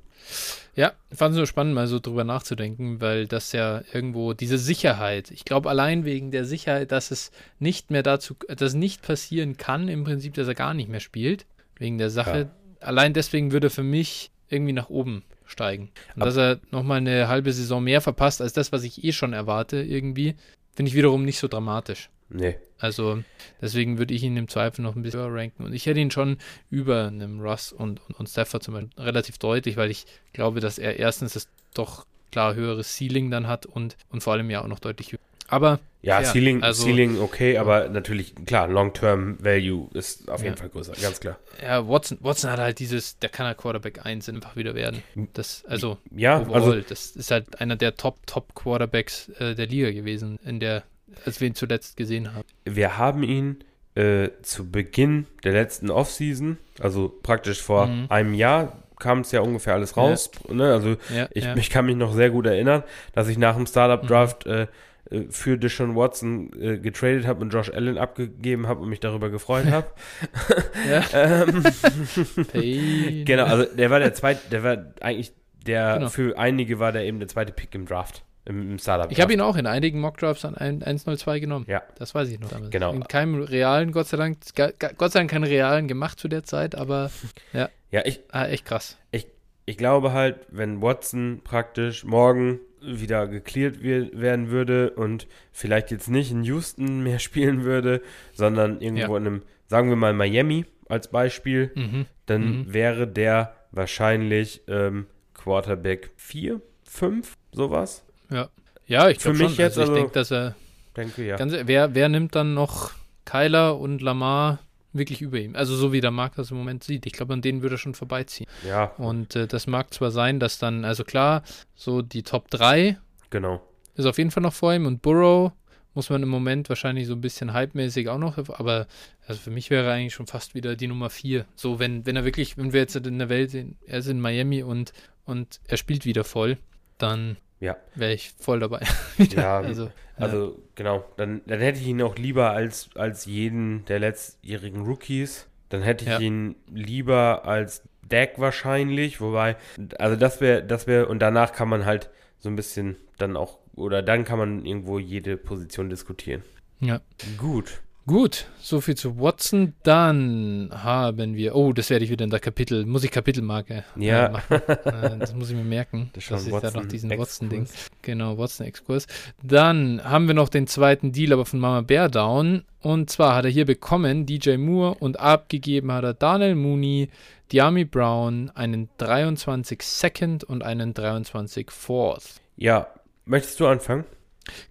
Ja, fand es nur spannend, mal so drüber nachzudenken, weil das ja irgendwo diese Sicherheit, ich glaube allein wegen der Sicherheit, dass es nicht mehr dazu, dass nicht passieren kann, im Prinzip, dass er gar nicht mehr spielt, wegen der Sache. Ja. Allein deswegen würde für mich irgendwie nach oben steigen. Und dass er nochmal eine halbe Saison mehr verpasst als das, was ich eh schon erwarte, irgendwie, finde ich wiederum nicht so dramatisch. Nee. Also deswegen würde ich ihn im Zweifel noch ein bisschen höher ranken. Und ich hätte ihn schon über einem Russ und, und, und Stafford zum Beispiel relativ deutlich, weil ich glaube, dass er erstens das doch klar höheres Ceiling dann hat und, und vor allem ja auch noch deutlich höher. Aber ja, ja Ceiling, also, Ceiling okay, aber natürlich, klar, Long-Term Value ist auf jeden ja. Fall größer, ganz klar. Ja, Watson, Watson hat halt dieses, der kann halt Quarterback 1 einfach wieder werden. Das, also, ja, overall, also, das ist halt einer der Top, Top Quarterbacks äh, der Liga gewesen in der als wir ihn zuletzt gesehen haben. Wir haben ihn äh, zu Beginn der letzten Offseason, also praktisch vor mhm. einem Jahr, kam es ja ungefähr alles raus. Ja. Ne? Also ich, ich, kann mich noch sehr gut erinnern, dass ich nach dem Startup-Draft mhm. äh, äh für Deshaun Watson äh, getradet habe und Josh Allen abgegeben habe und mich darüber gefreut habe. ähm, genau, also der war der zweite, der war eigentlich der, genau. für einige war der eben der zweite Pick im Draft. Im, im Startup. Ich habe ihn auch in einigen Mockdrafts an 1.02 genommen. Ja. Das weiß ich noch damals. Genau. In keinem realen, Gott sei Dank, Gott sei Dank keinen realen gemacht zu der Zeit, aber ja. Ja, ich. Ah, echt krass. Ich, ich glaube halt, wenn Watson praktisch morgen wieder geklärt werden würde und vielleicht jetzt nicht in Houston mehr spielen würde, sondern irgendwo ja. in einem, sagen wir mal Miami als Beispiel, mhm. dann mhm. wäre der wahrscheinlich ähm, Quarterback 4, 5, sowas. Ja, ja ich glaube schon. Jetzt, also, ich denke, dass er. Denke, ja. Ganz, wer, wer nimmt dann noch Kyler und Lamar wirklich über ihm? Also, so wie der Markt das im Moment sieht. Ich glaube, an denen würde er schon vorbeiziehen. Ja. Und äh, das mag zwar sein, dass dann, also klar, so die Top 3 genau. ist auf jeden Fall noch vor ihm und Burrow muss man im Moment wahrscheinlich so ein bisschen hypemäßig auch noch, aber also für mich wäre er eigentlich schon fast wieder die Nummer 4. So, wenn, wenn er wirklich, wenn wir jetzt in der Welt sehen, er ist in Miami und, und er spielt wieder voll, dann ja. Wäre ich voll dabei. ja, also, also ja. genau. Dann, dann hätte ich ihn auch lieber als, als jeden der letztjährigen Rookies. Dann hätte ich ja. ihn lieber als Deck wahrscheinlich. Wobei, also das wäre, das wäre, und danach kann man halt so ein bisschen dann auch, oder dann kann man irgendwo jede Position diskutieren. Ja. Gut. Gut, soviel zu Watson. Dann haben wir, oh, das werde ich wieder in der Kapitel, muss ich Kapitelmarke Ja. äh, machen. äh, das muss ich mir merken, Das dass ich da noch diesen. Watson-Ding. Genau, Watson-Exkurs. Dann haben wir noch den zweiten Deal, aber von Mama Bear Down. Und zwar hat er hier bekommen DJ Moore und abgegeben hat er Daniel Mooney, Diami Brown, einen 23 Second und einen 23 Fourth. Ja, möchtest du anfangen?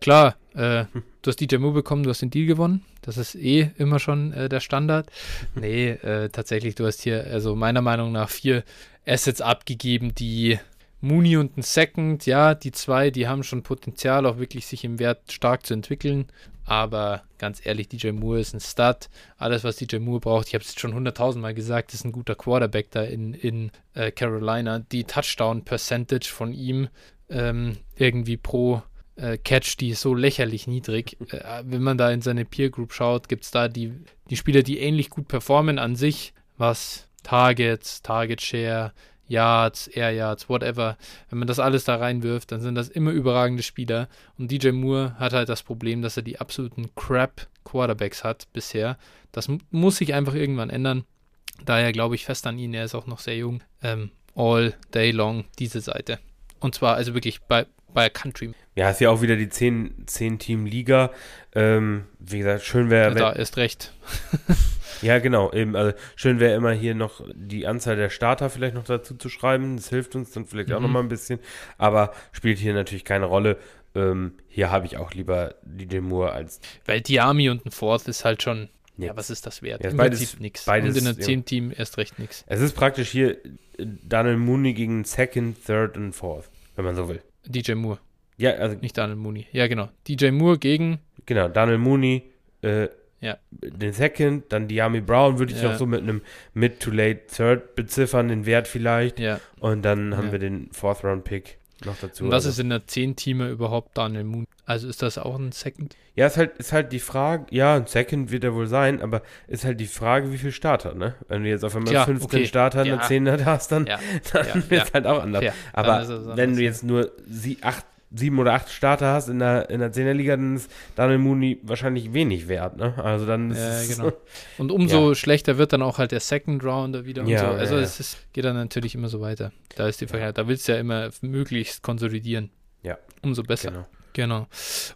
Klar, äh, du hast DJ Moore bekommen, du hast den Deal gewonnen. Das ist eh immer schon äh, der Standard. Nee, äh, tatsächlich, du hast hier, also meiner Meinung nach, vier Assets abgegeben, die Mooney und ein Second, ja, die zwei, die haben schon Potenzial, auch wirklich sich im Wert stark zu entwickeln. Aber ganz ehrlich, DJ Moore ist ein Stud. Alles, was DJ Moore braucht, ich habe es schon hunderttausendmal gesagt, ist ein guter Quarterback da in, in äh, Carolina. Die Touchdown-Percentage von ihm ähm, irgendwie pro äh, Catch, die ist so lächerlich niedrig. Äh, wenn man da in seine Peer Group schaut, gibt es da die, die Spieler, die ähnlich gut performen an sich, was Targets, Target Share, Yards, Air Yards, whatever. Wenn man das alles da reinwirft, dann sind das immer überragende Spieler. Und DJ Moore hat halt das Problem, dass er die absoluten Crap Quarterbacks hat bisher. Das mu- muss sich einfach irgendwann ändern. Daher glaube ich fest an ihn, er ist auch noch sehr jung. Ähm, all day long diese Seite. Und zwar also wirklich bei, bei Country. Ja, ist ja auch wieder die 10-Team-Liga. ähm, wie gesagt, schön wäre, da ist recht. ja genau, eben, also schön wäre immer hier noch die Anzahl der Starter vielleicht noch dazu zu schreiben. Das hilft uns dann vielleicht auch Mhm. noch mal ein bisschen, aber spielt hier natürlich keine Rolle. Ähm, hier habe ich auch lieber DJ Moore als Weil Diami und ein Fourth ist halt schon, ja, Nix. was ist das wert? Ja, Im beides- Prinzip beides, und in einem ja. 10-Team erst recht nix. Es ist praktisch hier Daniel Mooney gegen Second, Third und Fourth, wenn man so will. DJ Moore, Ja, also nicht Daniel Mooney. Ja, genau. DJ Moore gegen, genau, Daniel Mooney, äh, Ja. den Second, dann Diami Brown würde ich Ja. noch so mit einem Mid to Late Third beziffern, den Wert vielleicht. ja. Und dann haben Ja. wir den Fourth Round Pick noch dazu. Und was Also- ist in der 10-Teamer überhaupt Daniel Mooney? Also ist das auch ein Second? Ja, ist halt, ist halt die Frage, ja, ein Second wird er wohl sein, aber ist halt die Frage, wie viel Starter, ne? Wenn du jetzt auf einmal Tja, 15 okay. Starter der Ja. 10 hast, dann, Ja, dann ja, wird ja. es halt auch anders. Fair. Aber ist wenn du ja. jetzt nur sie, acht, sieben oder acht Starter hast in der, in der 10er Liga, dann ist Daniel Mooney wahrscheinlich wenig wert, ne? Also dann es, genau. Und umso Ja. schlechter wird dann auch halt der Second Rounder wieder und Ja, so. Also ja. es ist, geht dann natürlich immer so weiter. Da ist die Frage, da willst du ja immer möglichst konsolidieren. Ja. Umso besser. genau. Genau.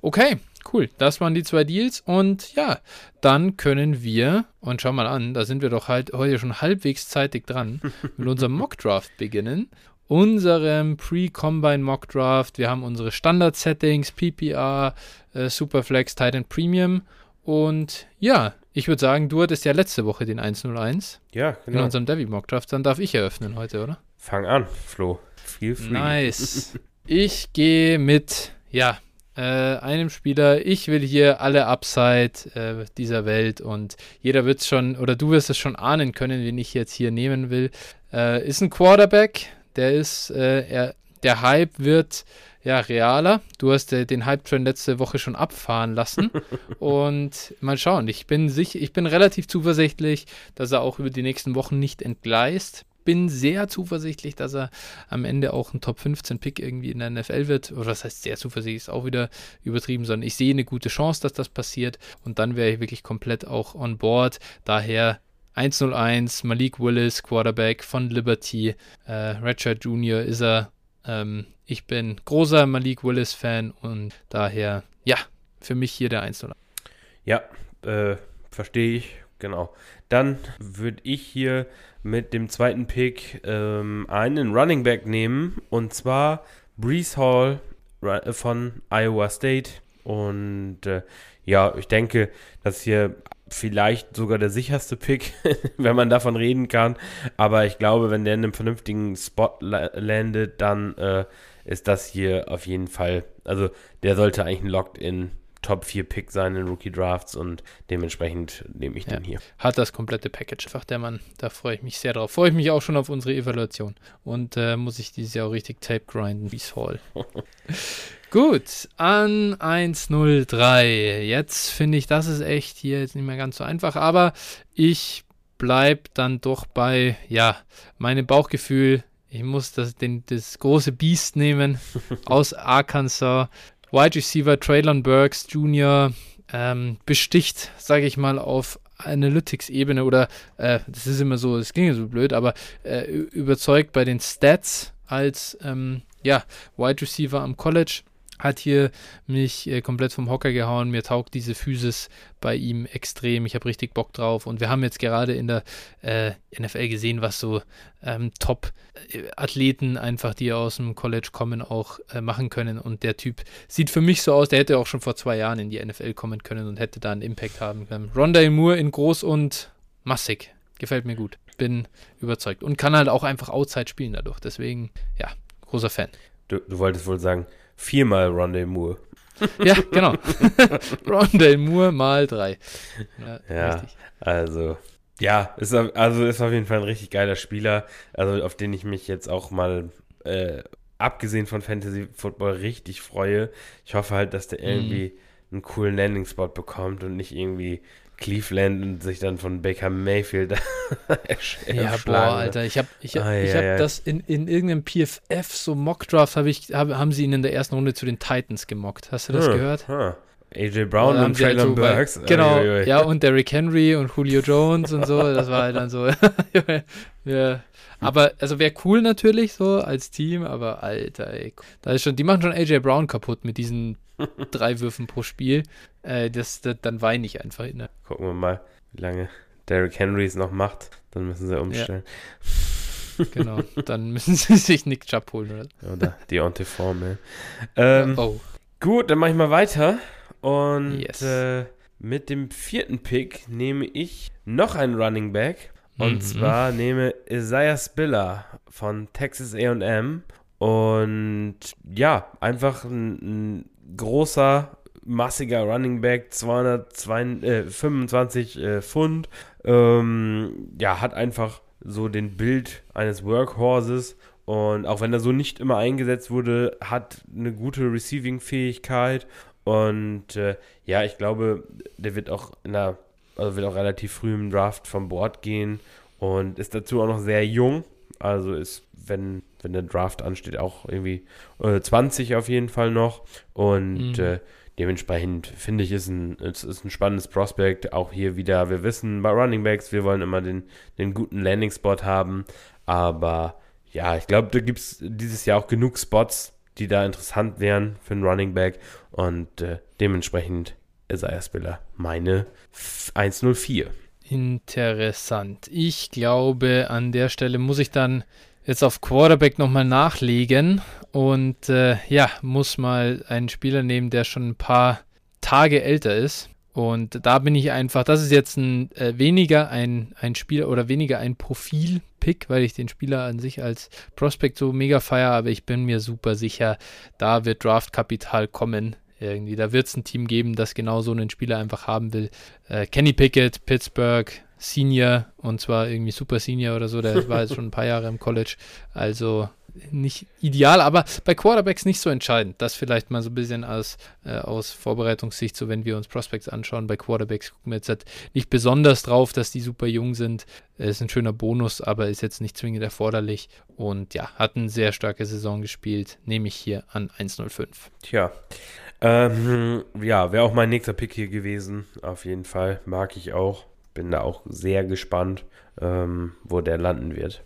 Okay, cool. Das waren die zwei Deals. Und ja, dann können wir, und schau mal an, da sind wir doch halt heute schon halbwegs zeitig dran, mit unserem Mockdraft beginnen. Unserem Pre-Combine Mockdraft. Wir haben unsere Standard-Settings, PPR, äh, Superflex, Titan Premium. Und ja, ich würde sagen, du hattest ja letzte Woche den 101 Ja, in genau. unserem Devi Mockdraft. Dann darf ich eröffnen heute, oder? Fang an, Flo. Feel free. Nice. Ich gehe mit, ja, äh, einem Spieler. Ich will hier alle Upside äh, dieser Welt und jeder wird es schon, oder du wirst es schon ahnen können, wen ich jetzt hier nehmen will. Äh, ist ein Quarterback, der ist, äh, er, der Hype wird ja realer. Du hast äh, den Hype-Train letzte Woche schon abfahren lassen und mal schauen. Ich bin sicher, ich bin relativ zuversichtlich, dass er auch über die nächsten Wochen nicht entgleist. Bin sehr zuversichtlich, dass er am Ende auch ein Top 15 Pick irgendwie in der NFL wird. Oder das heißt sehr zuversichtlich, ist auch wieder übertrieben, sondern ich sehe eine gute Chance, dass das passiert. Und dann wäre ich wirklich komplett auch on board. Daher 101, Malik Willis, Quarterback von Liberty. Äh, Redshirt Jr. ist er. Ähm, ich bin großer Malik Willis-Fan und daher, ja, für mich hier der 101. Ja, äh, verstehe ich, genau. Dann würde ich hier mit dem zweiten Pick ähm, einen Running Back nehmen und zwar Brees Hall äh, von Iowa State. Und äh, ja, ich denke, dass hier vielleicht sogar der sicherste Pick, wenn man davon reden kann. Aber ich glaube, wenn der in einem vernünftigen Spot la landet, dann äh, ist das hier auf jeden Fall, also der sollte eigentlich ein Locked-in Top 4 Pick sein in Rookie Drafts und dementsprechend nehme ich Ja. den hier. Hat das komplette Package. Einfach der Mann, da freue ich mich sehr drauf. Freue ich mich auch schon auf unsere Evaluation. Und äh, muss ich dieses Jahr auch richtig Tape grinden, wie Hall. Gut, an 103. Jetzt finde ich, das ist echt hier jetzt nicht mehr ganz so einfach, aber ich bleibe dann doch bei, ja, meinem Bauchgefühl. Ich muss das, den, das große Biest nehmen aus Arkansas. Wide Receiver Traylon Burks Jr. ähm, besticht, sage ich mal, auf Analytics-Ebene oder äh, das ist immer so, das klingt so blöd, aber äh, überzeugt bei den Stats als ähm, ja, Wide Receiver am College hat hier mich äh, komplett vom Hocker gehauen. Mir taugt diese Physis bei ihm extrem. Ich habe richtig Bock drauf. Und wir haben jetzt gerade in der äh, NFL gesehen, was so ähm, Top-Athleten einfach, die aus dem College kommen, auch äh, machen können. Und der Typ sieht für mich so aus, der hätte auch schon vor zwei Jahren in die NFL kommen können und hätte da einen Impact haben können. Rondale Moore in groß und massig. Gefällt mir gut. Bin überzeugt. Und kann halt auch einfach Outside spielen dadurch. Deswegen, ja, großer Fan. Du, du wolltest wohl sagen, viermal Rondale Moore. Ja, genau. Rondale Moore mal drei. Ja, ja also, ja, ist, also ist auf jeden Fall ein richtig geiler Spieler, also auf den ich mich jetzt auch mal, äh, abgesehen von Fantasy Football, richtig freue. Ich hoffe halt, dass der mhm. irgendwie einen coolen Landing-Spot bekommt und nicht irgendwie Cleveland und sich dann von Baker Mayfield Ja, boah, Alter, ich habe ich, ah, ich ja, hab ja. das in, in irgendeinem PFF, so Mockdraft, hab ich, hab, haben sie ihn in der ersten Runde zu den Titans gemockt. Hast du das hm, gehört? Hm. AJ Brown und Traylon halt so Burks. Bei, genau, ui, ui. ja, und Derrick Henry und Julio Jones und so, das war halt dann so. ja. Aber, also wäre cool natürlich so als Team, aber Alter, ey. Da ist schon, die machen schon AJ Brown kaputt mit diesen drei Würfen pro Spiel. Äh, das, das, dann weine ich einfach. Ne? Gucken wir mal, wie lange Derrick Henry es noch macht. Dann müssen sie umstellen. Ja. genau, dann müssen sie sich Nick Chubb holen. Oder, oder Deontay Foreman. Ähm, oh. Gut, dann mache ich mal weiter. Und yes. äh, mit dem vierten Pick nehme ich noch einen Running Back. Und mhm. zwar nehme Isaiah Spiller von Texas AM. Und ja, einfach ein, ein großer, massiger Running Back, 225 äh, äh, Pfund. Ähm, ja, hat einfach so den Bild eines Workhorses. Und auch wenn er so nicht immer eingesetzt wurde, hat eine gute Receiving-Fähigkeit. Und äh, ja, ich glaube, der wird auch in der, also wird auch relativ früh im Draft vom Board gehen und ist dazu auch noch sehr jung. Also ist, wenn wenn der Draft ansteht, auch irgendwie äh, 20 auf jeden Fall noch. Und mhm. äh, dementsprechend finde ich, ist ein, ist, ist ein spannendes Prospekt. Auch hier wieder, wir wissen bei Running Backs, wir wollen immer den, den guten Landing-Spot haben. Aber ja, ich glaube, da gibt es dieses Jahr auch genug Spots, die da interessant wären für einen Running Back. Und äh, dementsprechend ist er Spiller meine 104. Interessant. Ich glaube, an der Stelle muss ich dann jetzt auf Quarterback nochmal nachlegen und äh, ja, muss mal einen Spieler nehmen, der schon ein paar Tage älter ist. Und da bin ich einfach, das ist jetzt ein äh, weniger ein, ein Spieler oder weniger ein Profil-Pick, weil ich den Spieler an sich als Prospect so mega feiere, aber ich bin mir super sicher, da wird Draftkapital kommen. Irgendwie, da wird es ein Team geben, das genau so einen Spieler einfach haben will. Äh, Kenny Pickett, Pittsburgh, Senior und zwar irgendwie Super Senior oder so, der war jetzt schon ein paar Jahre im College, also nicht ideal, aber bei Quarterbacks nicht so entscheidend. Das vielleicht mal so ein bisschen aus, äh, aus Vorbereitungssicht, so wenn wir uns Prospects anschauen. Bei Quarterbacks gucken wir jetzt halt nicht besonders drauf, dass die super jung sind. Äh, ist ein schöner Bonus, aber ist jetzt nicht zwingend erforderlich. Und ja, hat eine sehr starke Saison gespielt. Nehme ich hier an 1,05. Tja. Ähm, ja, wäre auch mein nächster Pick hier gewesen. Auf jeden Fall. Mag ich auch bin da auch sehr gespannt, ähm, wo der landen wird.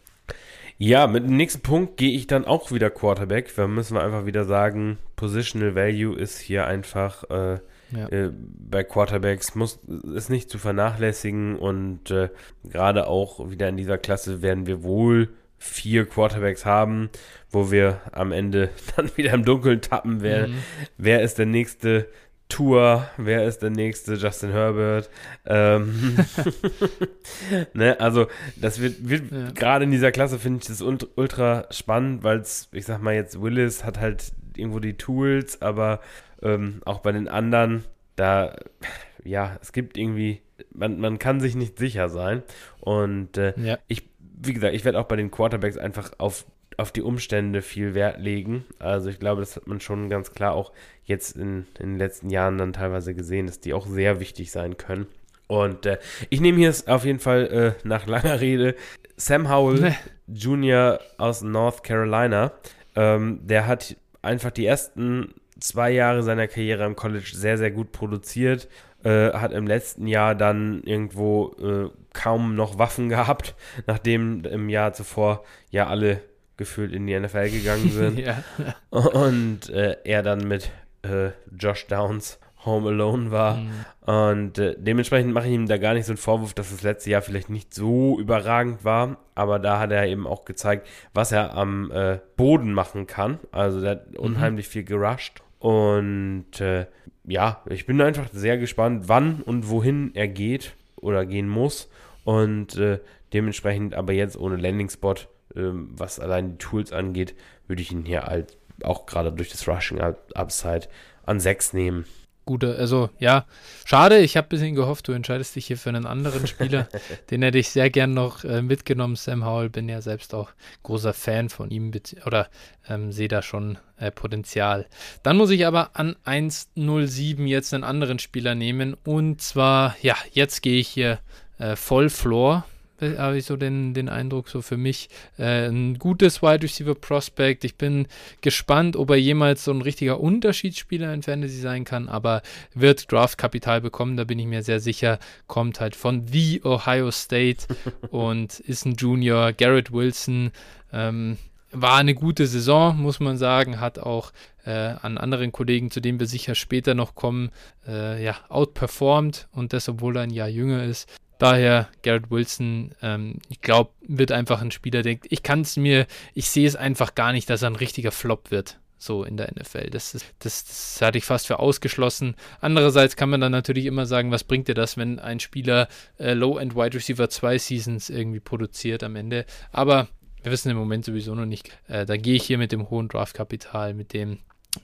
Ja, mit dem nächsten Punkt gehe ich dann auch wieder Quarterback. Da müssen wir einfach wieder sagen, Positional Value ist hier einfach äh, ja. äh, bei Quarterbacks muss ist nicht zu vernachlässigen und äh, gerade auch wieder in dieser Klasse werden wir wohl vier Quarterbacks haben, wo wir am Ende dann wieder im Dunkeln tappen. Wer, mhm. wer ist der nächste Tour, wer ist der nächste? Justin Herbert. Ähm, ne, also das wird, wird ja. gerade in dieser Klasse finde ich das ultra spannend, weil es, ich sag mal jetzt, Willis hat halt irgendwo die Tools, aber ähm, auch bei den anderen, da, ja, es gibt irgendwie, man, man kann sich nicht sicher sein. Und äh, ja. ich, wie gesagt, ich werde auch bei den Quarterbacks einfach auf auf die Umstände viel Wert legen. Also ich glaube, das hat man schon ganz klar auch jetzt in, in den letzten Jahren dann teilweise gesehen, dass die auch sehr wichtig sein können. Und äh, ich nehme hier auf jeden Fall äh, nach langer Rede Sam Howell Jr. aus North Carolina. Ähm, der hat einfach die ersten zwei Jahre seiner Karriere im College sehr, sehr gut produziert. äh, hat im letzten Jahr dann irgendwo äh, kaum noch Waffen gehabt, nachdem im Jahr zuvor ja alle gefühlt in die NFL gegangen sind. ja. Und äh, er dann mit äh, Josh Downs Home Alone war. Mhm. Und äh, dementsprechend mache ich ihm da gar nicht so einen Vorwurf, dass das letzte Jahr vielleicht nicht so überragend war. Aber da hat er eben auch gezeigt, was er am äh, Boden machen kann. Also der hat mhm. unheimlich viel gerusht. Und äh, ja, ich bin einfach sehr gespannt, wann und wohin er geht oder gehen muss. Und äh, dementsprechend aber jetzt ohne Landing-Spot, ähm, was allein die Tools angeht, würde ich ihn hier halt auch gerade durch das Rushing Upside an 6 nehmen gute, also ja, schade, ich habe ein bisschen gehofft, du entscheidest dich hier für einen anderen Spieler. Den hätte ich sehr gern noch äh, mitgenommen, Sam Howell, bin ja selbst auch großer Fan von ihm oder ähm, sehe da schon äh, Potenzial. Dann muss ich aber an 1.07 jetzt einen anderen Spieler nehmen und zwar, ja, jetzt gehe ich hier äh, voll Floor habe ich so den, den Eindruck, so für mich äh, ein gutes Wide Receiver Prospect. Ich bin gespannt, ob er jemals so ein richtiger Unterschiedsspieler in Fantasy sein kann, aber wird Draftkapital bekommen, da bin ich mir sehr sicher. Kommt halt von The Ohio State und ist ein Junior. Garrett Wilson ähm, war eine gute Saison, muss man sagen, hat auch äh, an anderen Kollegen, zu denen wir sicher später noch kommen, äh, ja, outperformed und das, obwohl er ein Jahr jünger ist. Daher Garrett Wilson, ähm, ich glaube, wird einfach ein Spieler, der ich kann es mir, ich sehe es einfach gar nicht, dass er ein richtiger Flop wird, so in der NFL. Das, ist, das, das hatte ich fast für ausgeschlossen. Andererseits kann man dann natürlich immer sagen, was bringt dir das, wenn ein Spieler äh, Low-End Wide Receiver zwei Seasons irgendwie produziert am Ende. Aber wir wissen im Moment sowieso noch nicht. Äh, da gehe ich hier mit dem hohen Draftkapital, mit dem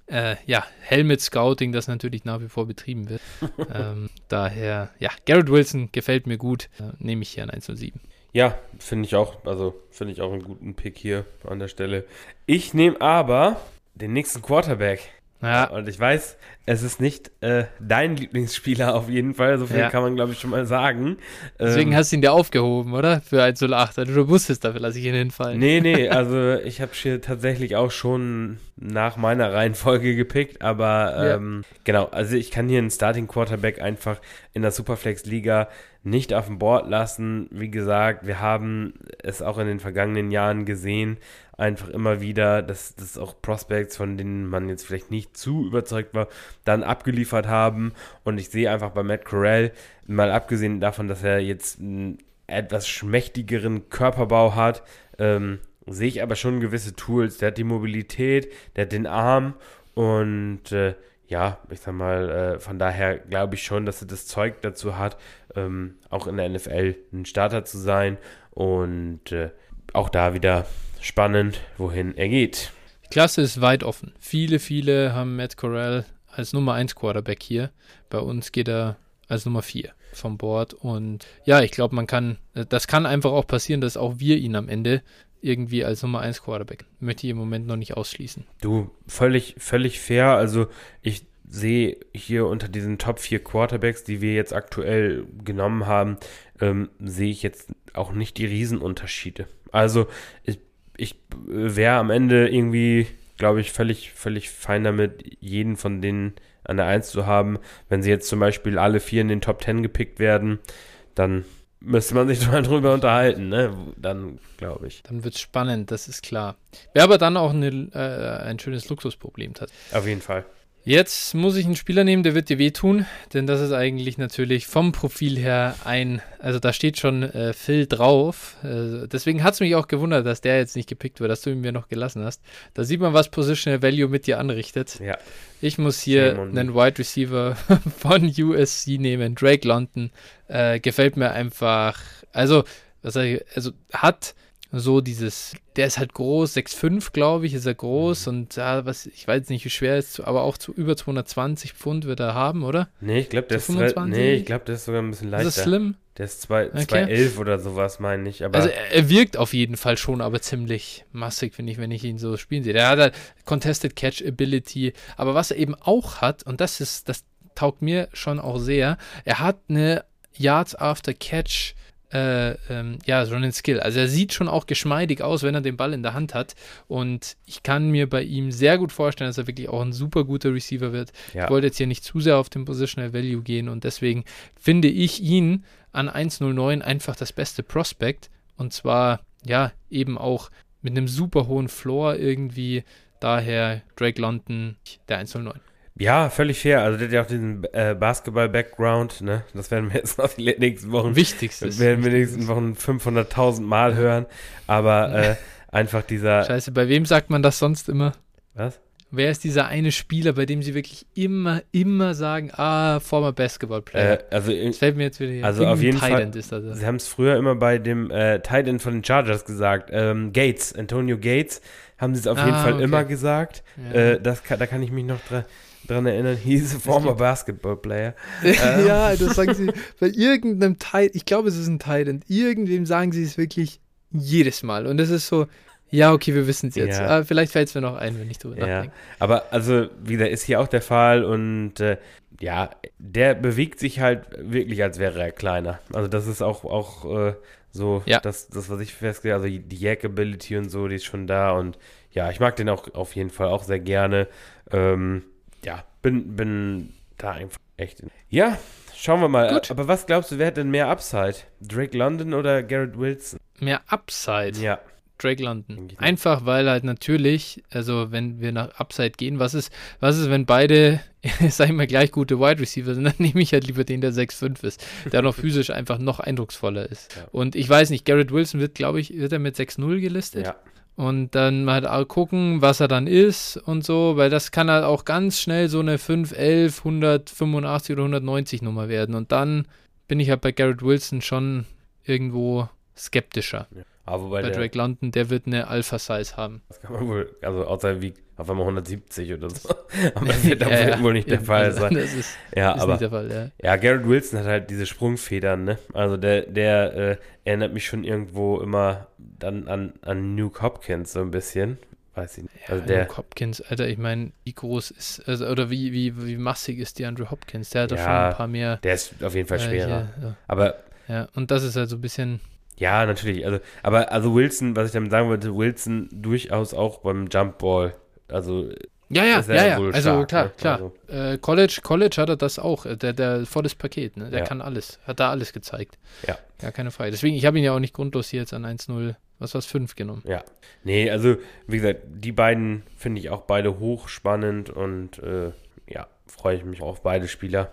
äh, ja, Helmet Scouting, das natürlich nach wie vor betrieben wird. ähm, daher, ja, Garrett Wilson gefällt mir gut. Äh, Nehme ich hier an 107. Ja, finde ich auch, also finde ich auch einen guten Pick hier an der Stelle. Ich nehme aber den nächsten Quarterback. Ja. Und ich weiß, es ist nicht äh, dein Lieblingsspieler auf jeden Fall, so viel ja. kann man, glaube ich, schon mal sagen. Deswegen ähm, hast du ihn dir aufgehoben, oder? Für 108. Also du wusstest, dafür lasse ich ihn hinfallen. Nee, nee, also ich habe hier tatsächlich auch schon nach meiner Reihenfolge gepickt, aber ähm, ja. genau, also ich kann hier einen Starting Quarterback einfach in der Superflex-Liga nicht auf dem Board lassen. Wie gesagt, wir haben es auch in den vergangenen Jahren gesehen, einfach immer wieder, dass das auch Prospects, von denen man jetzt vielleicht nicht zu überzeugt war, dann abgeliefert haben. Und ich sehe einfach bei Matt Corral, mal abgesehen davon, dass er jetzt einen etwas schmächtigeren Körperbau hat, ähm, sehe ich aber schon gewisse Tools. Der hat die Mobilität, der hat den Arm und äh, ja, ich sag mal, äh, von daher glaube ich schon, dass er das Zeug dazu hat, ähm, auch in der NFL ein Starter zu sein und äh, auch da wieder spannend, wohin er geht. Die Klasse ist weit offen. Viele, viele haben Matt Corral als Nummer 1 Quarterback hier. Bei uns geht er als Nummer 4 vom Board. Und ja, ich glaube, man kann, das kann einfach auch passieren, dass auch wir ihn am Ende irgendwie als Nummer 1 Quarterback. Möchte ich im Moment noch nicht ausschließen. Du, völlig, völlig fair. Also ich sehe hier unter diesen Top 4 Quarterbacks, die wir jetzt aktuell genommen haben, ähm, sehe ich jetzt auch nicht die Riesenunterschiede. Also ich ich wäre am Ende irgendwie, glaube ich, völlig, völlig fein damit, jeden von denen an der 1 zu haben. Wenn sie jetzt zum Beispiel alle vier in den Top 10 gepickt werden, dann müsste man sich mal drüber unterhalten, ne? Dann glaube ich. Dann wird es spannend, das ist klar. Wer aber dann auch eine, äh, ein schönes Luxusproblem hat. Auf jeden Fall. Jetzt muss ich einen Spieler nehmen, der wird dir wehtun, denn das ist eigentlich natürlich vom Profil her ein, also da steht schon äh, Phil drauf. Äh, deswegen hat es mich auch gewundert, dass der jetzt nicht gepickt wird, dass du ihn mir noch gelassen hast. Da sieht man, was Positional Value mit dir anrichtet. Ja. Ich muss hier einen Wide Receiver von USC nehmen, Drake London. Äh, gefällt mir einfach, also, was ich, also hat so dieses, der ist halt groß, 6'5 glaube ich, ist er groß mhm. und ja, was, ich weiß nicht, wie schwer er ist, aber auch zu über 220 Pfund wird er haben, oder? Nee, ich glaube, der, ist, nee, ich glaub, der ist sogar ein bisschen leichter. Ist das slim? Der ist 2,11 okay. oder sowas, meine ich. Aber also er wirkt auf jeden Fall schon, aber ziemlich massig, finde ich, wenn ich ihn so spielen sehe. Der hat halt Contested Catch Ability, aber was er eben auch hat, und das ist, das taugt mir schon auch sehr, er hat eine Yards After Catch äh, ähm, ja, schon ein Skill. Also er sieht schon auch geschmeidig aus, wenn er den Ball in der Hand hat. Und ich kann mir bei ihm sehr gut vorstellen, dass er wirklich auch ein super guter Receiver wird. Ja. Ich wollte jetzt hier nicht zu sehr auf den Positional Value gehen und deswegen finde ich ihn an 1,09 einfach das beste Prospect. Und zwar, ja, eben auch mit einem super hohen Floor irgendwie. Daher Drake London, der 1,09. Ja, völlig fair. Also der hat ja auch diesen äh, Basketball-Background, ne? Das werden wir jetzt noch die nächsten Wochen, Wichtigstes. werden wir die nächsten Wochen 500.000 Mal hören. Aber äh, einfach dieser, Scheiße, bei wem sagt man das sonst immer? was? Wer ist dieser eine Spieler, bei dem sie wirklich immer, immer sagen, ah, former Basketball-Player? Äh, also in, das fällt mir jetzt wieder hier. also auf jeden Fall- Thailand ist das. Sie haben es früher immer bei dem äh, Tight End von den Chargers gesagt. Ähm, Gates, Antonio Gates, haben sie es auf jeden Ah, Fall okay. immer gesagt. Ja. Äh, das da kann ich mich noch dra dran erinnern. He's a former gibt- Basketball Player. ähm. ja, das sagen sie bei irgendeinem Teil, ich glaube, es ist ein Thailand, irgendwem sagen sie es wirklich jedes Mal. Und es ist so, ja, okay, wir wissen es jetzt. Ja. Ah, vielleicht fällt es mir noch ein, wenn ich drüber Ja, nachdenke. aber also, wie gesagt, ist hier auch der Fall und äh, ja, der bewegt sich halt wirklich, als wäre er kleiner. Also das ist auch, auch äh, so, Ja. das, das, was ich festgestellt habe, also die Jack-Ability und so, die ist schon da und ja, ich mag den auch auf jeden Fall auch sehr gerne. Ähm, ja, bin, bin da einfach echt. In ja, schauen wir mal. Gut. Aber was glaubst du, wer hat denn mehr Upside? Drake London oder Garrett Wilson? Mehr Upside. Ja, Drake London. Einfach, weil halt natürlich, also wenn wir nach Upside gehen, was ist, was ist, wenn beide, sag ich mal, gleich gute Wide Receiver sind, dann nehme ich halt lieber den, der 6'5 ist, der noch physisch einfach noch eindrucksvoller ist. Ja. Und ich weiß nicht, Garrett Wilson wird, glaube ich, wird er mit 6'0 gelistet. ja. Und dann mal auch gucken, was er dann ist und so, weil das kann halt auch ganz schnell so eine 5, 11, 185 oder 190 Nummer werden. Und dann bin ich halt bei Garrett Wilson schon irgendwo skeptischer. Aber wobei Bei der, Drake London, der wird eine Alpha-Size haben. Das kann man wohl, also außer er wiegt auf einmal 170 oder so. Aber das wird Ja, ja. wohl nicht der Eben, Fall also, sein. Das ist, Ja, ist aber nicht der Fall, ja. ja, Garrett Wilson hat halt diese Sprungfedern, ne? Also der, der äh, erinnert mich schon irgendwo immer dann an, an Nuke Hopkins so ein bisschen. Weiß ich nicht. Also ja, der, Luke Hopkins, Alter, ich meine, wie groß ist, also, oder wie, wie, wie massig ist die Andrew Hopkins? Der hat doch schon ein paar mehr. der ist auf jeden Fall äh, schwerer. hier, ja. Aber ja, und das ist halt so ein bisschen, ja, natürlich. Also, aber also Wilson, was ich damit sagen wollte, Wilson durchaus auch beim Jumpball. Also ja, ja, ja, ja, wohl also stark, klar, ne? klar. Also, Äh, College, College hat er das auch, äh, der, der volles Paket, ne? der Ja. kann alles, hat da alles gezeigt. Ja. Gar keine Frage. Deswegen, ich habe ihn ja auch nicht grundlos hier jetzt an 1-0, was war's, 5 genommen. Ja. Nee, also wie gesagt, die beiden finde ich auch beide hochspannend und äh, freue ich mich auf beide Spieler.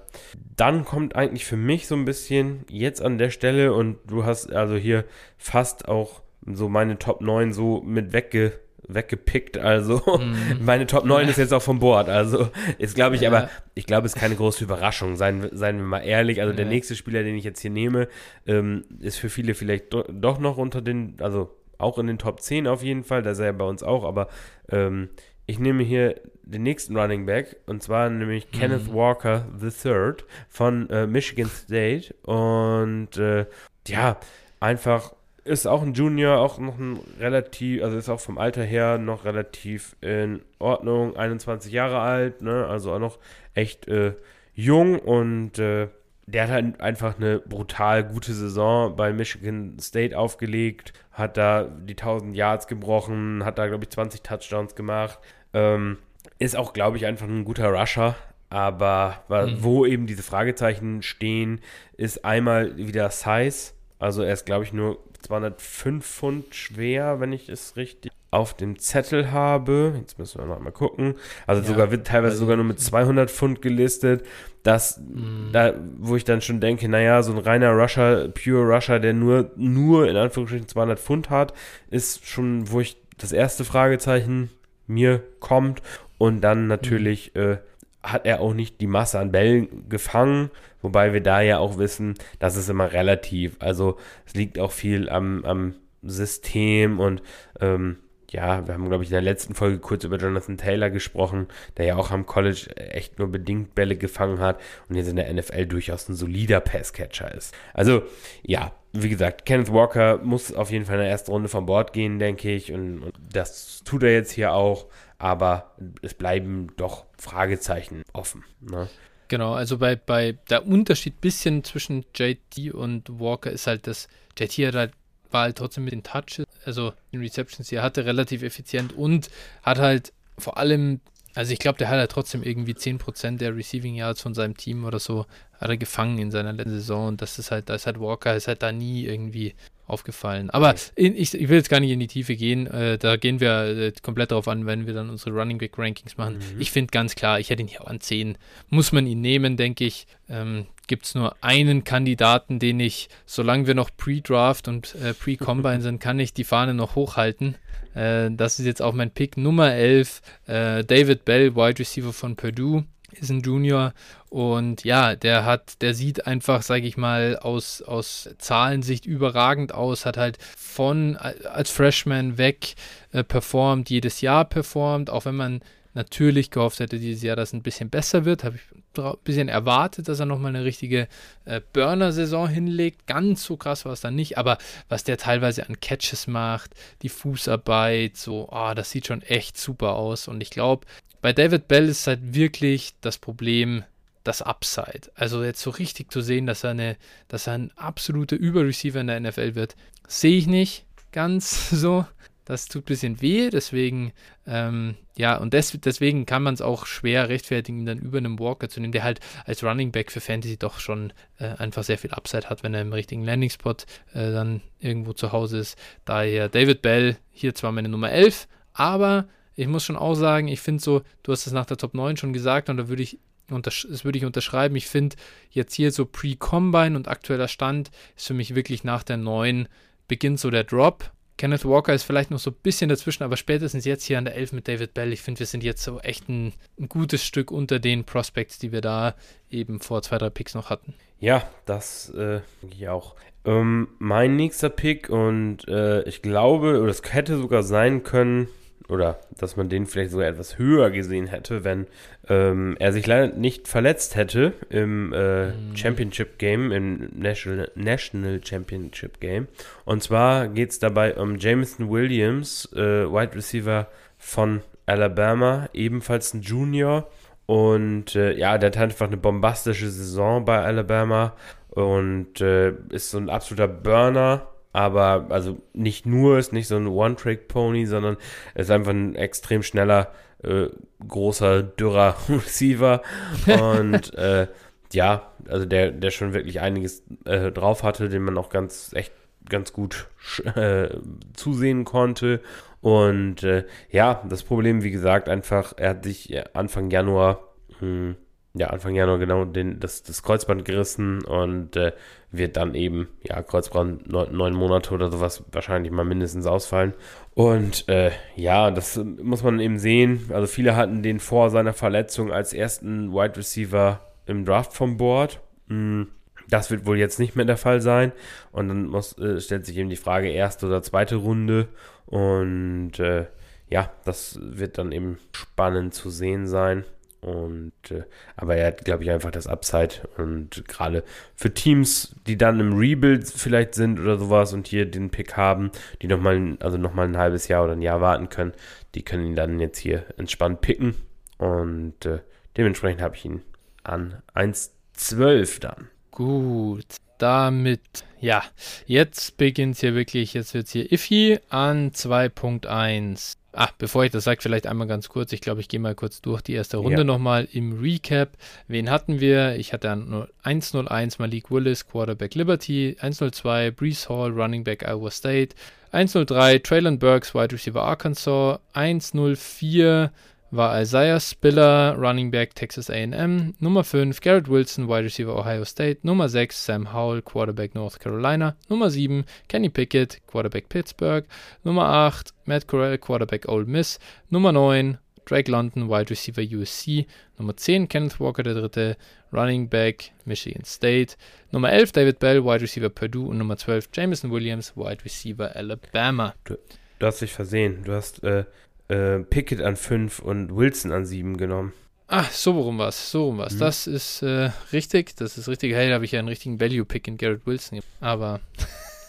Dann kommt eigentlich für mich so ein bisschen jetzt an der Stelle und du hast also hier fast auch so meine Top 9 so mit wegge weggepickt, also Mhm. meine Top 9 ist jetzt auch vom Bord, also ist glaube ich, Ja. aber ich glaube, es ist keine große Überraschung, seien, wir- seien wir mal ehrlich, also der Ja. nächste Spieler, den ich jetzt hier nehme, ähm, ist für viele vielleicht do, doch noch unter den, also auch in den Top 10 auf jeden Fall, da ist er ja bei uns auch, aber ähm, ich nehme hier den nächsten Running Back und zwar nämlich Kenneth Mhm. Walker III von äh, Michigan State. Und äh, ja, einfach ist auch ein Junior, auch noch ein relativ, also ist auch vom Alter her noch relativ in Ordnung, 21 Jahre alt, ne, also auch noch echt äh, jung und äh, der hat halt einfach eine brutal gute Saison bei Michigan State aufgelegt, hat da die 1000 Yards gebrochen, hat da, glaube ich, 20 Touchdowns gemacht. Ähm, ist auch, glaube ich, einfach ein guter Rusher. Aber Mhm. wo eben diese Fragezeichen stehen, ist einmal wieder Size. Also er ist, glaube ich, nur 205 Pfund schwer, wenn ich es richtig auf dem Zettel habe. Jetzt müssen wir noch mal gucken. Also Ja, sogar wird teilweise sogar nur mit 200 Pfund gelistet. Das, Mhm. da, wo ich dann schon denke, naja, so ein reiner Rusher, pure Rusher, der nur, nur in Anführungsstrichen 200 Pfund hat, ist schon, wo ich das erste Fragezeichen mir kommt. Und dann natürlich äh, hat er auch nicht die Masse an Bällen gefangen, wobei wir da ja auch wissen, das ist immer relativ. Also es liegt auch viel am, am System und ähm, ja, wir haben, glaube ich, in der letzten Folge kurz über Jonathan Taylor gesprochen, der ja auch am College echt nur bedingt Bälle gefangen hat und jetzt in der NFL durchaus ein solider Passcatcher ist. Also, ja, wie gesagt, Kenneth Walker muss auf jeden Fall in der ersten Runde von Bord gehen, denke ich, und, und das tut er jetzt hier auch, aber es bleiben doch Fragezeichen offen. Ne? Genau, also bei, bei der Unterschied bisschen zwischen JT und Walker ist halt, dass JT hat halt, war halt trotzdem mit den Touches, also den Receptions, die er hatte, relativ effizient und hat halt vor allem, also ich glaube, der hat halt trotzdem irgendwie 10% der Receiving Yards von seinem Team oder so, hat er gefangen in seiner letzten Saison und das ist halt, da ist halt Walker, ist halt da nie irgendwie aufgefallen. Aber in, ich, ich, will jetzt gar nicht in die Tiefe gehen. Äh, da gehen wir äh, komplett darauf an, wenn wir dann unsere Running Back Rankings machen. Mhm. Ich finde ganz klar, ich hätte ihn hier an 10. Muss man ihn nehmen, denke ich. Ähm, Gibt es nur einen Kandidaten, den ich, solange wir noch Pre-Draft und äh, Pre-Combine sind, kann ich die Fahne noch hochhalten. Äh, das ist jetzt auch mein Pick Nummer 11. Äh, David Bell, Wide Receiver von Purdue ist ein Junior und ja, der hat, der sieht einfach, sage ich mal, aus, aus Zahlensicht überragend aus, hat halt von als Freshman weg äh, performt, jedes Jahr performt, auch wenn man natürlich gehofft hätte dieses Jahr, dass es ein bisschen besser wird, habe ich ein bisschen erwartet, dass er nochmal eine richtige äh, Burner-Saison hinlegt. Ganz so krass war es dann nicht, aber was der teilweise an Catches macht, die Fußarbeit, so, ah, das sieht schon echt super aus. Und ich glaube, bei David Bell ist halt wirklich das Problem das Upside. Also jetzt so richtig zu sehen, dass er, eine, dass er ein absoluter Überreceiver in der NFL wird, sehe ich nicht ganz so. Das tut ein bisschen weh, deswegen, ähm, ja, und des, deswegen kann man es auch schwer rechtfertigen, ihn dann über einen Walker zu nehmen, der halt als Running Back für Fantasy doch schon äh, einfach sehr viel Upside hat, wenn er im richtigen Landing-Spot äh, dann irgendwo zu Hause ist. Daher David Bell, hier zwar meine Nummer 11, aber ich muss schon auch sagen, ich finde so, du hast es nach der Top 9 schon gesagt und da würde ich das würde ich unterschreiben. Ich finde jetzt hier so Pre-Combine und aktueller Stand ist für mich wirklich nach der 9 beginnt so der Drop. Kenneth Walker ist vielleicht noch so ein bisschen dazwischen, aber spätestens jetzt hier an der 11 mit David Bell, ich finde, wir sind jetzt so echt ein, ein, gutes Stück unter den Prospects, die wir da eben vor zwei, drei Picks noch hatten. Ja, das äh, ich auch. Ähm, mein nächster Pick und äh, ich glaube, oder es hätte sogar sein können, oder dass man den vielleicht sogar etwas höher gesehen hätte, wenn ähm, er sich leider nicht verletzt hätte im äh, mhm. Championship Game, im National, National Championship Game. Und zwar geht es dabei um Jameson Williams, äh, Wide Receiver von Alabama, ebenfalls ein Junior. Und äh, ja, der hat einfach eine bombastische Saison bei Alabama und äh, ist so ein absoluter Burner aber also nicht nur, ist nicht so ein One-Trick-Pony, sondern ist einfach ein extrem schneller, äh, großer, dürrer Receiver und äh, ja, also der, der schon wirklich einiges äh, drauf hatte, den man auch ganz, echt ganz gut äh, zusehen konnte. Und äh, ja, das Problem, wie gesagt, einfach, er hat sich Anfang Januar mh, hm, ja, Anfang Januar genau den, das, das Kreuzband gerissen und äh, wird dann eben, ja, Kreuzband neun, neun, Monate oder sowas wahrscheinlich mal mindestens ausfallen. Und äh, ja, das muss man eben sehen. Also viele hatten den vor seiner Verletzung als ersten Wide Receiver im Draft vom Board. Hm, das wird wohl jetzt nicht mehr der Fall sein. Und dann muss, äh, stellt sich eben die Frage, erste oder zweite Runde. Und äh, ja, das wird dann eben spannend zu sehen sein. Und äh, aber er hat, glaube ich, einfach das Upside. Und gerade für Teams, die dann im Rebuild vielleicht sind oder sowas und hier den Pick haben, die nochmal, also nochmal ein halbes Jahr oder ein Jahr warten können, die können ihn dann jetzt hier entspannt picken. Und äh, dementsprechend habe ich ihn an 1,12 dann. Gut. Damit, ja, jetzt beginnt es hier wirklich, jetzt wird es hier iffy an 2.1. Ah, bevor ich das sage, vielleicht einmal ganz kurz. Ich glaube, ich gehe mal kurz durch die erste Runde ja. nochmal im Recap. Wen hatten wir? Ich hatte 101 Malik Willis, Quarterback Liberty, 102 Brees Hall, Running Back Iowa State, 103 Traylon Burks, Wide Receiver Arkansas, 104 war Isaiah Spiller, Running Back Texas AM. Nummer 5 Garrett Wilson, Wide Receiver Ohio State. Nummer 6 Sam Howell, Quarterback North Carolina. Nummer 7 Kenny Pickett, Quarterback Pittsburgh. Nummer 8 Matt Corral, Quarterback Ole Miss. Nummer 9 Drake London, Wide Receiver USC. Nummer 10 Kenneth Walker, der dritte, Running Back Michigan State. Nummer 11 David Bell, Wide Receiver Purdue. Und Nummer 12 Jameson Williams, Wide Receiver Alabama. Du, du hast dich versehen. Du hast äh, äh, Pickett an 5 und Wilson an 7 genommen. Ah, so rum was, so rum was. Mhm. Das ist äh, richtig, das ist richtig. Hey, da habe ich ja einen richtigen Value-Pick in Garrett Wilson. Aber.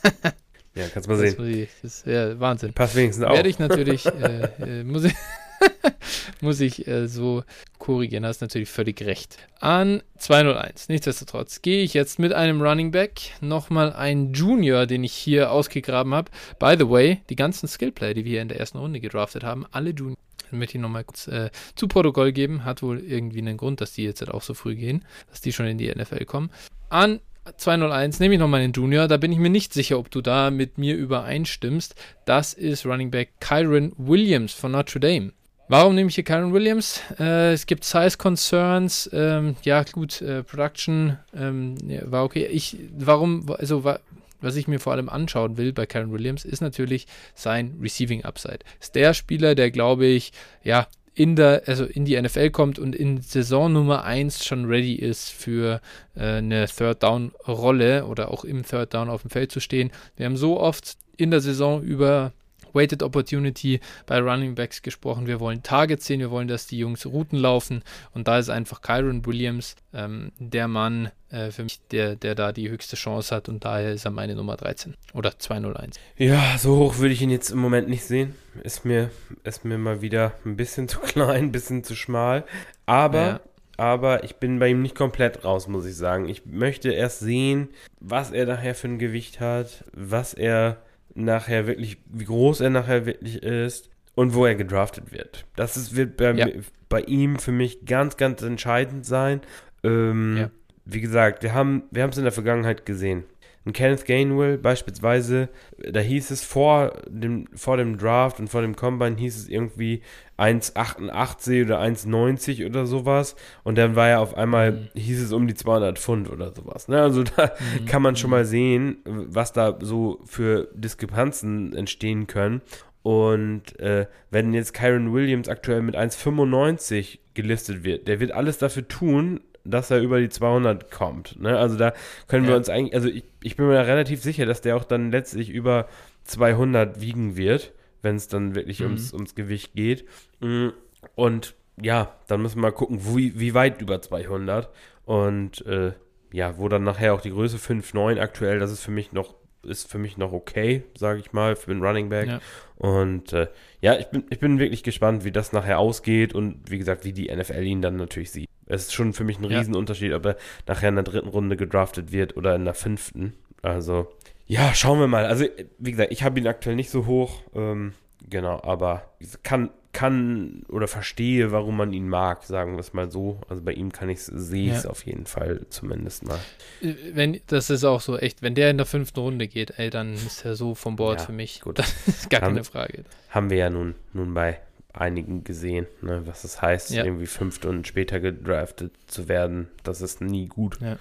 ja, kannst mal sehen. Das ist ja Wahnsinn. Passt wenigstens auch. Werde ich natürlich, äh, äh, muss ich, muss ich äh, so korrigieren, hast natürlich völlig recht. An 201. Nichtsdestotrotz gehe ich jetzt mit einem Running Back, nochmal ein Junior, den ich hier ausgegraben habe. By the way, die ganzen Skillplayer, die wir in der ersten Runde gedraftet haben, alle Junior. Dann möchte ich nochmal kurz äh, zu Protokoll geben. Hat wohl irgendwie einen Grund, dass die jetzt halt auch so früh gehen, dass die schon in die NFL kommen. An 201 nehme ich nochmal den Junior. Da bin ich mir nicht sicher, ob du da mit mir übereinstimmst. Das ist Running Back Kyron Williams von Notre Dame. Warum nehme ich hier Kyron Williams? Äh, es gibt Size Concerns. Ähm, ja, gut, äh, Production ähm, ja, war okay. Ich, warum, also, wa, was ich mir vor allem anschauen will bei Kyron Williams, ist natürlich sein Receiving Upside. Ist der Spieler, der, glaube ich, ja, in der, also in die NFL kommt und in Saison Nummer 1 schon ready ist für äh, eine Third Down Rolle oder auch im Third Down auf dem Feld zu stehen. Wir haben so oft in der Saison über Weighted Opportunity bei Running Backs gesprochen. Wir wollen Targets sehen, wir wollen, dass die Jungs Routen laufen und da ist einfach Kyron Williams ähm, der Mann äh, für mich, der, der da die höchste Chance hat und daher ist er meine Nummer 13 oder 201. Ja, so hoch würde ich ihn jetzt im Moment nicht sehen. Ist mir, ist mir mal wieder ein bisschen zu klein, ein bisschen zu schmal. Aber ja aber ich bin bei ihm nicht komplett raus, muss ich sagen. Ich möchte erst sehen, was er nachher für ein Gewicht hat, was er nachher wirklich, wie groß er nachher wirklich ist und wo er gedraftet wird. Das ist, wird bei, ja. bei ihm für mich ganz, ganz entscheidend sein. Ähm, ja. Wie gesagt, wir haben wir es in der Vergangenheit gesehen. Ein Kenneth Gainwell beispielsweise, da hieß es vor dem, vor dem Draft und vor dem Combine hieß es irgendwie 1,88 oder 1,90 oder sowas. Und dann war ja auf einmal, mhm. hieß es um die 200 Pfund oder sowas. Ne? Also da mhm. kann man schon mal sehen, was da so für Diskrepanzen entstehen können. Und äh, wenn jetzt Kyron Williams aktuell mit 1,95 gelistet wird, der wird alles dafür tun, dass er über die 200 kommt. Ne? Also da können ja. wir uns eigentlich, also ich, ich bin mir relativ sicher, dass der auch dann letztlich über 200 wiegen wird wenn es dann wirklich mhm. ums, ums Gewicht geht. Mm, und ja, dann müssen wir mal gucken, wie, wie weit über 200. Und äh, ja, wo dann nachher auch die Größe 5,9 aktuell, das ist für mich noch ist für mich noch okay, sage ich mal, für den Running Back. Ja. Und äh, ja, ich bin, ich bin wirklich gespannt, wie das nachher ausgeht und wie gesagt, wie die NFL ihn dann natürlich sieht. Es ist schon für mich ein Riesenunterschied, ob er nachher in der dritten Runde gedraftet wird oder in der fünften. Also ja, schauen wir mal. Also, wie gesagt, ich habe ihn aktuell nicht so hoch. Ähm, genau, aber kann, kann oder verstehe, warum man ihn mag, sagen wir es mal so. Also bei ihm kann ich sehe ich es ja. auf jeden Fall zumindest mal. Äh, wenn, das ist auch so echt, wenn der in der fünften Runde geht, ey, dann ist er so vom Bord ja, für mich. Gut. Das ist gar haben, keine Frage. Haben wir ja nun, nun bei einigen gesehen, ne, was das heißt, ja. irgendwie fünf Stunden später gedraftet zu werden. Das ist nie gut. Ja.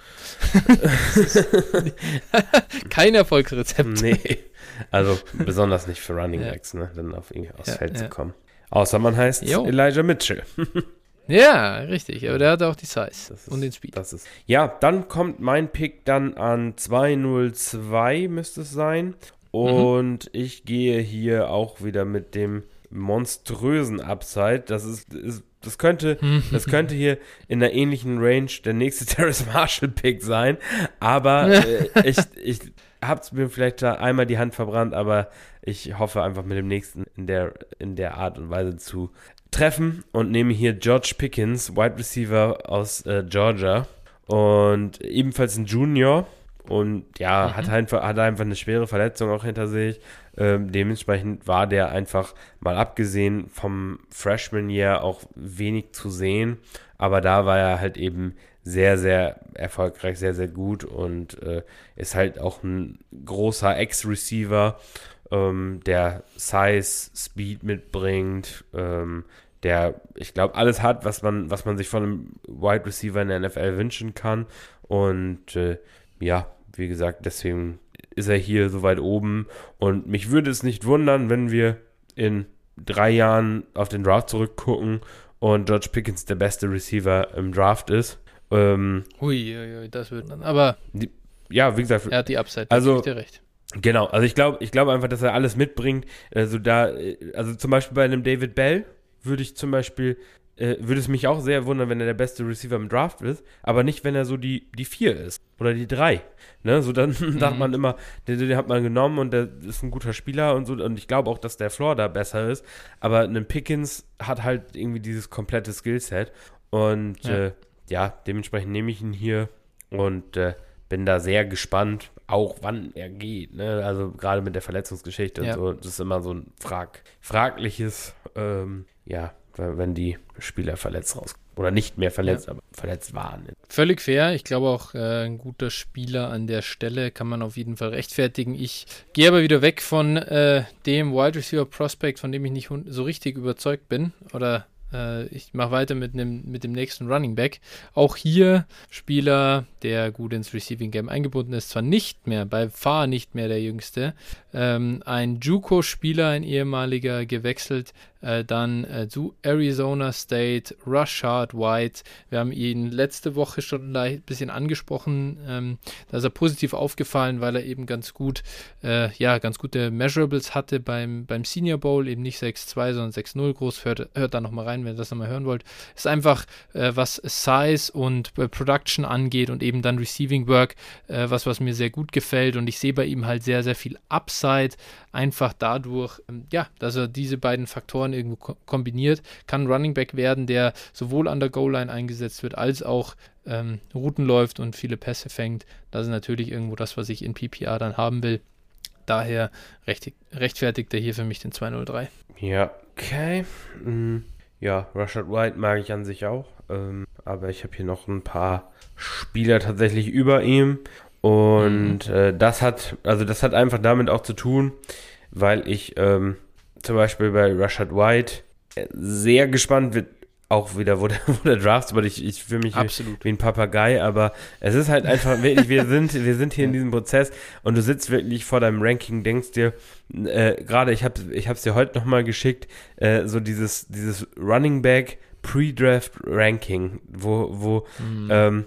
Kein Erfolgsrezept. Nee. Also besonders nicht für Running Backs, ne, dann auf irgendwie aufs Feld zu kommen. Außer man heißt jo. Elijah Mitchell. ja, richtig. Aber der hat auch die Size ist, und den Speed. Das ist. Ja, dann kommt mein Pick dann an 202, müsste es sein. Mhm. Und mhm. ich gehe hier auch wieder mit dem monströsen Upside. Das ist, ist das könnte, das könnte hier in einer ähnlichen Range der nächste Terrace Marshall Pick sein. Aber äh, ich, ich habe mir vielleicht da einmal die Hand verbrannt, aber ich hoffe einfach mit dem nächsten in der, in der Art und Weise zu treffen und nehme hier George Pickens, Wide Receiver aus äh, Georgia und ebenfalls ein Junior und ja, mhm. hat, einfach, hat einfach eine schwere Verletzung auch hinter sich. Ähm, dementsprechend war der einfach mal abgesehen vom Freshman Year auch wenig zu sehen. Aber da war er halt eben sehr, sehr erfolgreich, sehr, sehr gut und äh, ist halt auch ein großer Ex-Receiver, ähm, der Size, Speed mitbringt, ähm, der, ich glaube, alles hat, was man, was man sich von einem Wide Receiver in der NFL wünschen kann. Und äh, ja, wie gesagt, deswegen ist er hier so weit oben. Und mich würde es nicht wundern, wenn wir in drei Jahren auf den Draft zurückgucken und George Pickens der beste Receiver im Draft ist. Ähm, ui, ui, ui, das wird dann. Aber die, ja, wie gesagt, er hat die Upside. Also dir recht. Genau, also ich glaube, ich glaube einfach, dass er alles mitbringt. Also da, also zum Beispiel bei einem David Bell würde ich zum Beispiel äh, würde es mich auch sehr wundern, wenn er der beste Receiver im Draft ist, aber nicht, wenn er so die, die vier ist oder die drei. Ne? So dann mhm. sagt man immer, den, den, hat man genommen und der ist ein guter Spieler und so. Und ich glaube auch, dass der Floor da besser ist. Aber ein Pickens hat halt irgendwie dieses komplette Skillset. Und ja, äh, ja dementsprechend nehme ich ihn hier und äh, bin da sehr gespannt, auch wann er geht. Ne? Also gerade mit der Verletzungsgeschichte ja. und so, das ist immer so ein frag, fragliches, ähm, ja, wenn die Spieler verletzt rauskommen. Oder nicht mehr verletzt, ja. aber verletzt waren. Völlig fair. Ich glaube auch, äh, ein guter Spieler an der Stelle kann man auf jeden Fall rechtfertigen. Ich gehe aber wieder weg von äh, dem Wide Receiver Prospect, von dem ich nicht so richtig überzeugt bin. Oder äh, ich mache weiter mit, nem, mit dem nächsten Running Back. Auch hier Spieler, der gut ins Receiving Game eingebunden ist, zwar nicht mehr, bei Far nicht mehr der jüngste. Ähm, ein Juco-Spieler, ein ehemaliger, gewechselt äh, dann äh, zu Arizona State, Rashard White. Wir haben ihn letzte Woche schon ein bisschen angesprochen. Ähm, da ist er positiv aufgefallen, weil er eben ganz gut, äh, ja, ganz gute Measurables hatte beim, beim Senior Bowl, eben nicht 6-2, sondern 6-0 groß. Hört, hört da nochmal rein, wenn ihr das nochmal hören wollt. Ist einfach, äh, was Size und äh, Production angeht und eben dann Receiving Work, was, was mir sehr gut gefällt. Und ich sehe bei ihm halt sehr, sehr viel Upside, einfach dadurch, ähm, ja, dass er diese beiden Faktoren man irgendwo kombiniert, kann ein Running Back werden, der sowohl an der Goal-Line eingesetzt wird, als auch ähm, Routen läuft und viele Pässe fängt. Das ist natürlich irgendwo das, was ich in PPR dann haben will. Daher rechtfertigt er hier für mich den 203. Ja, okay. Mhm. Ja, Rashad White mag ich an sich auch. Ähm, aber ich habe hier noch ein paar Spieler tatsächlich über ihm. Und mhm. äh, das hat, also das hat einfach damit auch zu tun, weil ich ähm, zum Beispiel bei Rashad White sehr gespannt wird auch wieder, wo der, wo der Draft weil ich, ich fühle mich Absolut. wie ein Papagei, aber es ist halt einfach, wirklich, wir sind, wir sind hier in diesem Prozess und du sitzt wirklich vor deinem Ranking, denkst dir, äh, gerade ich habe ich es dir heute nochmal geschickt, äh, so dieses, dieses Running Back Pre-Draft Ranking, wo, wo, mhm. ähm,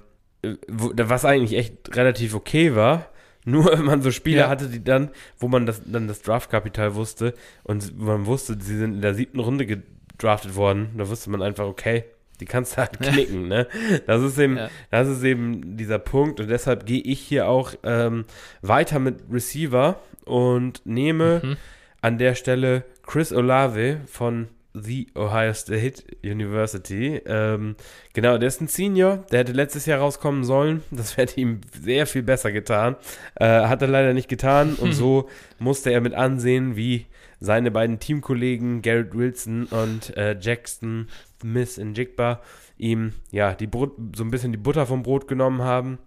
wo, was eigentlich echt relativ okay war, nur wenn man so Spiele ja. hatte, die dann, wo man das, dann das Draftkapital wusste und man wusste, sie sind in der siebten Runde gedraftet worden, da wusste man einfach, okay, die kannst du halt knicken, ne? Das ist eben, ja. das ist eben dieser Punkt und deshalb gehe ich hier auch ähm, weiter mit Receiver und nehme mhm. an der Stelle Chris Olave von The Ohio State University. Ähm, genau, der ist ein Senior, der hätte letztes Jahr rauskommen sollen. Das hätte ihm sehr viel besser getan. Äh, hat er leider nicht getan und so musste er mit ansehen, wie seine beiden Teamkollegen Garrett Wilson und äh, Jackson Smith in Jigba ihm ja die Brot, so ein bisschen die Butter vom Brot genommen haben.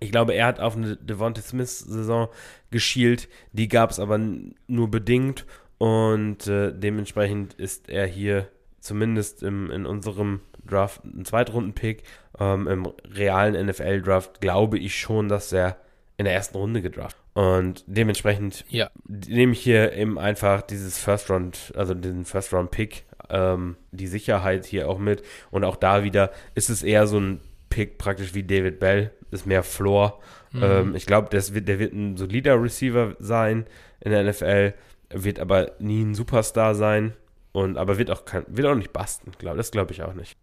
Ich glaube, er hat auf eine Devontae Smith-Saison geschielt. Die gab es aber nur bedingt und äh, dementsprechend ist er hier zumindest im, in unserem Draft ein Zweitrunden-Pick. Ähm, Im realen NFL-Draft glaube ich schon, dass er in der ersten Runde gedraft. Und dementsprechend ja. nehme ich hier eben einfach dieses First Round, also diesen First Round Pick, ähm, die Sicherheit hier auch mit. Und auch da wieder ist es eher so ein Pick praktisch wie David Bell, ist mehr Floor. Mhm. Ähm, ich glaube, der wird ein solider Receiver sein in der NFL wird aber nie ein Superstar sein und aber wird auch kein, wird auch nicht basten, glaub, das glaube ich auch nicht.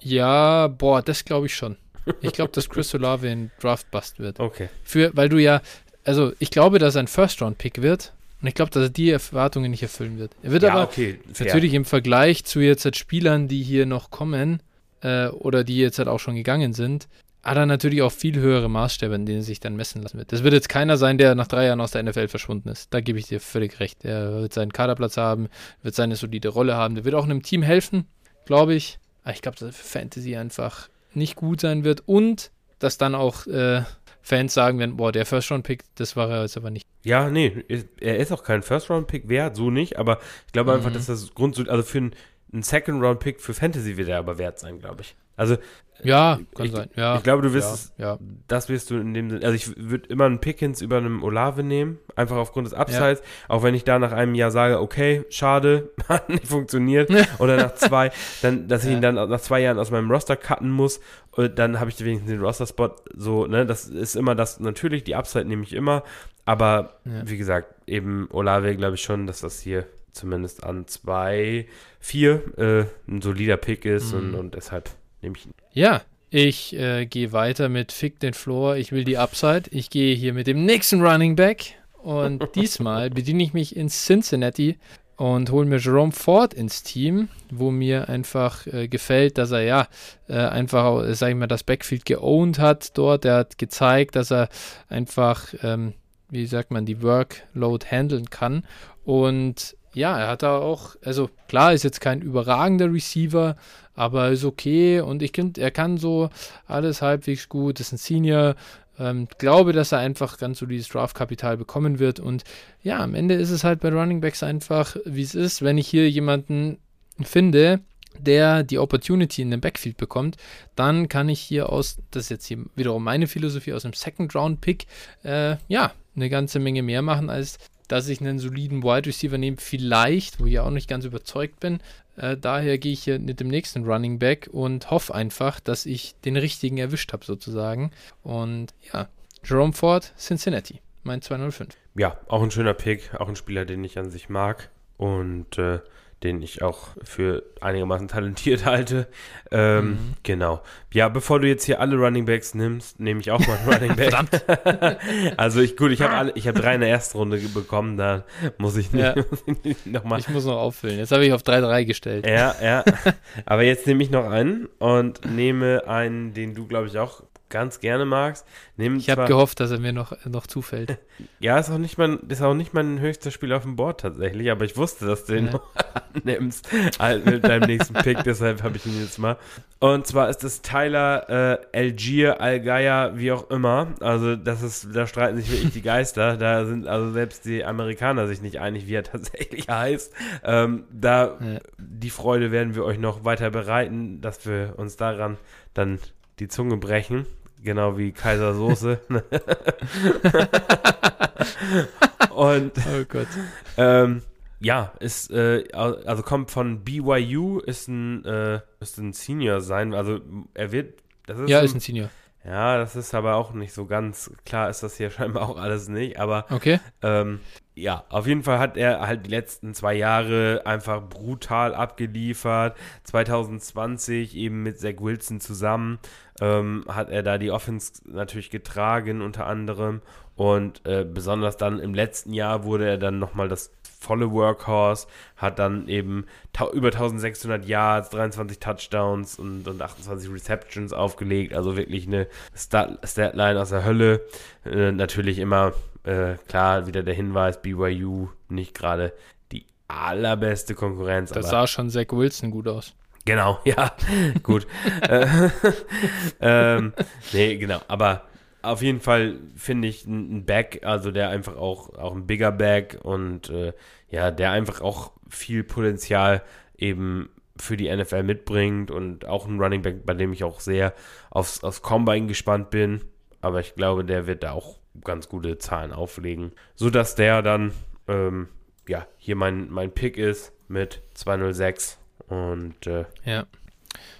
Ja, boah, das glaube ich schon. Ich glaube, dass Chris Olave ein Draft Bust wird. Okay. Für, weil du ja, also ich glaube, dass er ein First Round Pick wird und ich glaube, dass er die Erwartungen nicht erfüllen wird. Er wird ja, aber okay, natürlich im Vergleich zu jetzt halt Spielern, die hier noch kommen äh, oder die jetzt halt auch schon gegangen sind, hat er natürlich auch viel höhere Maßstäbe, in denen er sich dann messen lassen wird. Das wird jetzt keiner sein, der nach drei Jahren aus der NFL verschwunden ist. Da gebe ich dir völlig recht. Er wird seinen Kaderplatz haben, wird seine solide Rolle haben. Der wird auch einem Team helfen, glaube ich. Aber ich glaube, dass er für Fantasy einfach nicht gut sein wird und dass dann auch äh, Fans sagen werden, boah, der First-Round-Pick, das war er jetzt aber nicht. Ja, nee, er ist auch kein First-Round-Pick wert, so nicht, aber ich glaube mhm. einfach, dass das Grund, also für einen, einen Second-Round-Pick für Fantasy wird er aber wert sein, glaube ich. Also ja, kann ich, sein. Ja, ich glaube, du wirst ja, ja. das wirst du in dem Sinne, also ich würde immer einen Pickens über einem Olave nehmen, einfach aufgrund des Upsides, ja. auch wenn ich da nach einem Jahr sage, okay, schade, hat nicht funktioniert, oder nach zwei, dann, dass ich ihn dann nach zwei Jahren aus meinem Roster cutten muss, und dann habe ich wenigstens den Roster-Spot, so, ne, das ist immer das, natürlich, die Upside nehme ich immer, aber wie gesagt, eben Olave glaube ich schon, dass das hier zumindest an zwei, vier äh, ein solider Pick ist mhm. und, und deshalb nehme ich ihn. Ja, ich äh, gehe weiter mit Fick den Floor. Ich will die Upside. Ich gehe hier mit dem nächsten Running Back. Und diesmal bediene ich mich in Cincinnati und hole mir Jerome Ford ins Team, wo mir einfach äh, gefällt, dass er ja äh, einfach, äh, sag ich mal, das Backfield geowned hat dort. Er hat gezeigt, dass er einfach, ähm, wie sagt man, die Workload handeln kann. Und ja, er hat da auch, also klar, ist jetzt kein überragender Receiver, aber ist okay. Und ich finde, er kann so alles halbwegs gut, ist ein Senior, ähm, glaube, dass er einfach ganz solides Draftkapital bekommen wird. Und ja, am Ende ist es halt bei Running Backs einfach, wie es ist, wenn ich hier jemanden finde, der die Opportunity in dem Backfield bekommt, dann kann ich hier aus, das ist jetzt hier wiederum meine Philosophie, aus dem Second Round Pick, äh, ja, eine ganze Menge mehr machen, als dass ich einen soliden Wide Receiver nehme, vielleicht, wo ich auch nicht ganz überzeugt bin. Äh, daher gehe ich hier mit dem nächsten Running Back und hoffe einfach, dass ich den richtigen erwischt habe, sozusagen. Und ja, Jerome Ford, Cincinnati, mein 205. Ja, auch ein schöner Pick, auch ein Spieler, den ich an sich mag. Und äh, den ich auch für einigermaßen talentiert halte. Ähm, mhm. Genau. Ja, bevor du jetzt hier alle Running Backs nimmst, nehme ich auch mal einen Running Back. Verdammt. also ich, gut, ich habe alle, ich habe drei in der ersten Runde bekommen, da muss ich nicht, ja. nochmal. Ich muss noch auffüllen. Jetzt habe ich auf 3-3 gestellt. Ja, ja. Aber jetzt nehme ich noch einen und nehme einen, den du, glaube ich, auch ganz gerne magst. Nimm ich habe gehofft, dass er mir noch, noch zufällt. ja, ist auch, nicht mein, ist auch nicht mein höchster Spieler auf dem Board tatsächlich, aber ich wusste, dass du den ja. noch nimmst halt mit deinem nächsten Pick, deshalb habe ich ihn jetzt mal. Und zwar ist es Tyler äh, Algier, Algaya, wie auch immer. Also das ist, da streiten sich wirklich die Geister. Da sind also selbst die Amerikaner sich nicht einig, wie er tatsächlich heißt. Ähm, da ja. die Freude werden wir euch noch weiter bereiten, dass wir uns daran dann die Zunge brechen. Genau wie Kaisersoße. Und oh Gott. Ähm, ja, ist, äh, also kommt von BYU, ist ein, äh, ist ein Senior sein. Also er wird. Ist ja, ein, ist ein Senior. Ja, das ist aber auch nicht so ganz klar, ist das hier scheinbar auch alles nicht. Aber okay. Ähm, ja, auf jeden Fall hat er halt die letzten zwei Jahre einfach brutal abgeliefert. 2020 eben mit Zach Wilson zusammen ähm, hat er da die Offense natürlich getragen unter anderem. Und äh, besonders dann im letzten Jahr wurde er dann nochmal das volle Workhorse, hat dann eben über 1600 Yards, 23 Touchdowns und, und 28 Receptions aufgelegt. Also wirklich eine Stat Statline aus der Hölle. Äh, natürlich immer, äh, klar, wieder der Hinweis, BYU nicht gerade die allerbeste Konkurrenz. Das sah schon Zach Wilson gut aus. Genau, ja, gut. Äh, ähm, nee, genau, aber auf jeden Fall finde ich ein Back, also der einfach auch, auch ein bigger Back und äh, ja, der einfach auch viel Potenzial eben für die NFL mitbringt und auch ein Running Back, bei dem ich auch sehr aufs, aufs Combine gespannt bin. Aber ich glaube, der wird da auch ganz gute Zahlen auflegen, sodass der dann, ähm, ja, hier mein, mein Pick ist mit 206 und äh, ja.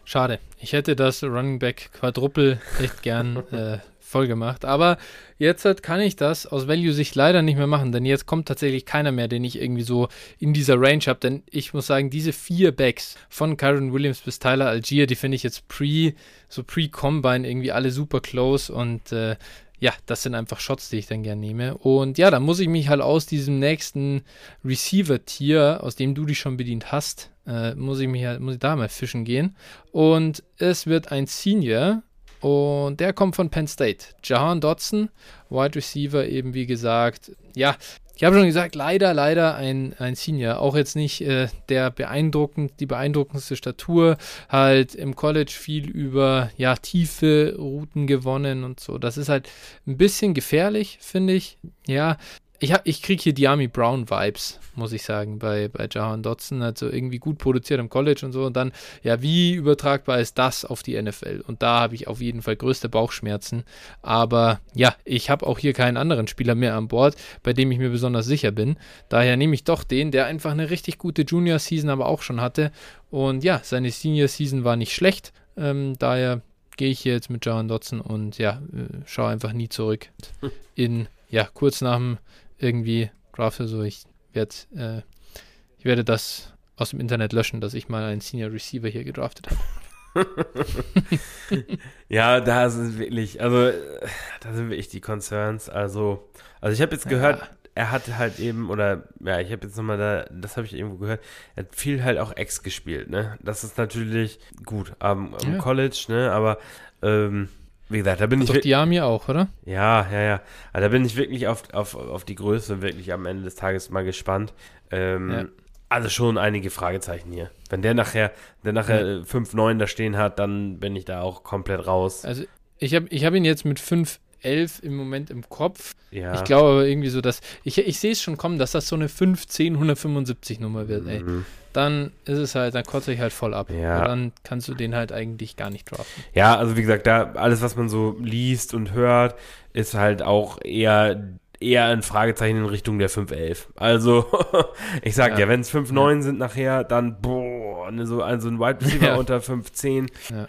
Schade. Ich hätte das Running Back Quadruple echt gern äh, voll gemacht. Aber jetzt halt kann ich das aus Value-Sicht leider nicht mehr machen, denn jetzt kommt tatsächlich keiner mehr, den ich irgendwie so in dieser Range habe. Denn ich muss sagen, diese vier Backs von Kyron Williams bis Tyler Algier, die finde ich jetzt pre, so pre-Combine irgendwie alle super close und äh, ja, das sind einfach Shots, die ich dann gerne nehme. Und ja, dann muss ich mich halt aus diesem nächsten Receiver-Tier, aus dem du dich schon bedient hast, äh, muss ich mich halt, muss ich da mal fischen gehen. Und es wird ein Senior und der kommt von Penn State. Jahan Dodson, Wide Receiver, eben wie gesagt. Ja, ich habe schon gesagt, leider, leider ein, ein Senior. Auch jetzt nicht äh, der beeindruckend, die beeindruckendste Statur. Halt im College viel über ja, tiefe Routen gewonnen und so. Das ist halt ein bisschen gefährlich, finde ich. Ja, ich, ich kriege hier Diami Brown Vibes, muss ich sagen, bei, bei Jahan Dotson. Also irgendwie gut produziert im College und so. Und dann, ja, wie übertragbar ist das auf die NFL? Und da habe ich auf jeden Fall größte Bauchschmerzen. Aber ja, ich habe auch hier keinen anderen Spieler mehr an Bord, bei dem ich mir besonders sicher bin. Daher nehme ich doch den, der einfach eine richtig gute Junior-Season aber auch schon hatte. Und ja, seine Senior-Season war nicht schlecht. Ähm, daher gehe ich hier jetzt mit Jahan Dotson und ja, äh, schaue einfach nie zurück. In, ja, kurz nach dem irgendwie drafte, so ich werde äh, ich werde das aus dem Internet löschen, dass ich mal einen Senior Receiver hier gedraftet habe. ja, da sind wirklich, also da sind wirklich die Concerns. Also, also ich habe jetzt gehört, er hat halt eben, oder ja, ich habe jetzt nochmal da, das habe ich irgendwo gehört, er hat viel halt auch Ex gespielt, ne? Das ist natürlich gut am, am Ja. College, ne? Aber ähm, wie gesagt, da bin ich Doch die Army auch, oder? ja, ja, ja. Aber da bin ich wirklich auf, auf, auf die Größe wirklich am Ende des Tages mal gespannt. Ähm, Ja. Also schon einige Fragezeichen hier. Wenn der nachher, der nachher äh, 5-9 da stehen hat, dann bin ich da auch komplett raus. Also ich habe ich hab ihn jetzt mit 5-11 im Moment im Kopf. Ja. Ich glaube aber irgendwie so, dass. Ich, ich sehe es schon kommen, dass das so eine 15 175 Nummer wird, ey. Mhm. Dann ist es halt, dann kotze ich halt voll ab. Ja. Dann kannst du den halt eigentlich gar nicht draften. Ja, also wie gesagt, da alles, was man so liest und hört, ist halt auch eher eher ein Fragezeichen in Richtung der 511. Also, ich sag ja, Ja. wenn es 5-9 sind nachher, dann boah, ne, so also ein Wide Receiver Ja. unter 5-10, Ja.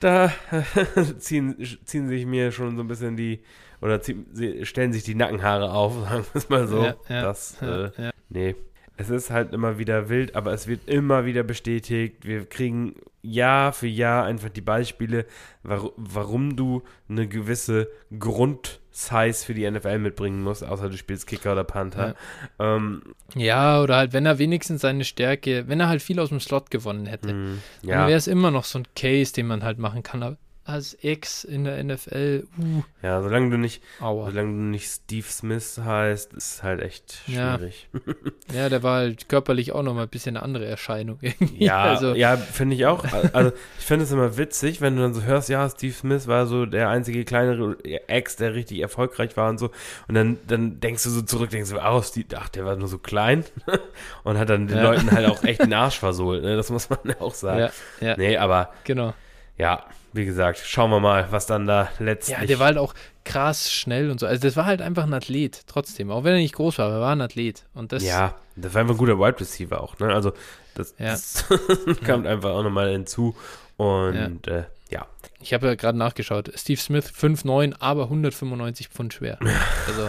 da ziehen, ziehen sich mir schon so ein bisschen die oder ziehen, sie- stellen sich die Nackenhaare auf, sagen wir es mal so. Ja, ja, das, Ja, äh, ja. Nee. Es ist halt immer wieder wild, aber es wird immer wieder bestätigt. Wir kriegen Jahr für Jahr einfach die Beispiele, warum, du eine gewisse Grundsize für die NFL mitbringen musst, außer du spielst Kicker oder Panther. Ähm, ja, oder halt, wenn er wenigstens seine Stärke, wenn er halt viel aus dem Slot gewonnen hätte, mh, dann ja, wäre es immer noch so ein Case, den man halt machen kann. Aber als Ex in der NFL, uh, ja, solange du nicht, aua. solange du nicht Steve Smith heißt, ist halt echt Ja. schwierig. Ja, der war halt körperlich auch nochmal ein bisschen eine andere Erscheinung. irgendwie. Ja, also, ja, finde ich auch. Also ich finde es immer witzig, wenn du dann so hörst, ja, Steve Smith war so der einzige kleinere Ex, der richtig erfolgreich war und so. Und dann, dann denkst du so zurück, denkst du, oh, Steve, ach, der war nur so klein und hat dann den Ja. Leuten halt auch echt den Arsch versohlt. Ne? Das muss man ja auch sagen. ja, ja, Nee, aber genau. ja, wie gesagt, schauen wir mal, was dann da letztlich. Ja, der war halt auch krass schnell und so. Also das war halt einfach ein Athlet, trotzdem. Auch wenn er nicht groß war, aber er war ein Athlet. Und das, ja, das war einfach ein guter Wide Receiver auch. Ne? Also das, Ja. das kommt einfach auch nochmal hinzu. Und ja. Äh, ja. ich habe ja gerade nachgeschaut. Steve Smith 5'9, aber 195 Pfund schwer. Also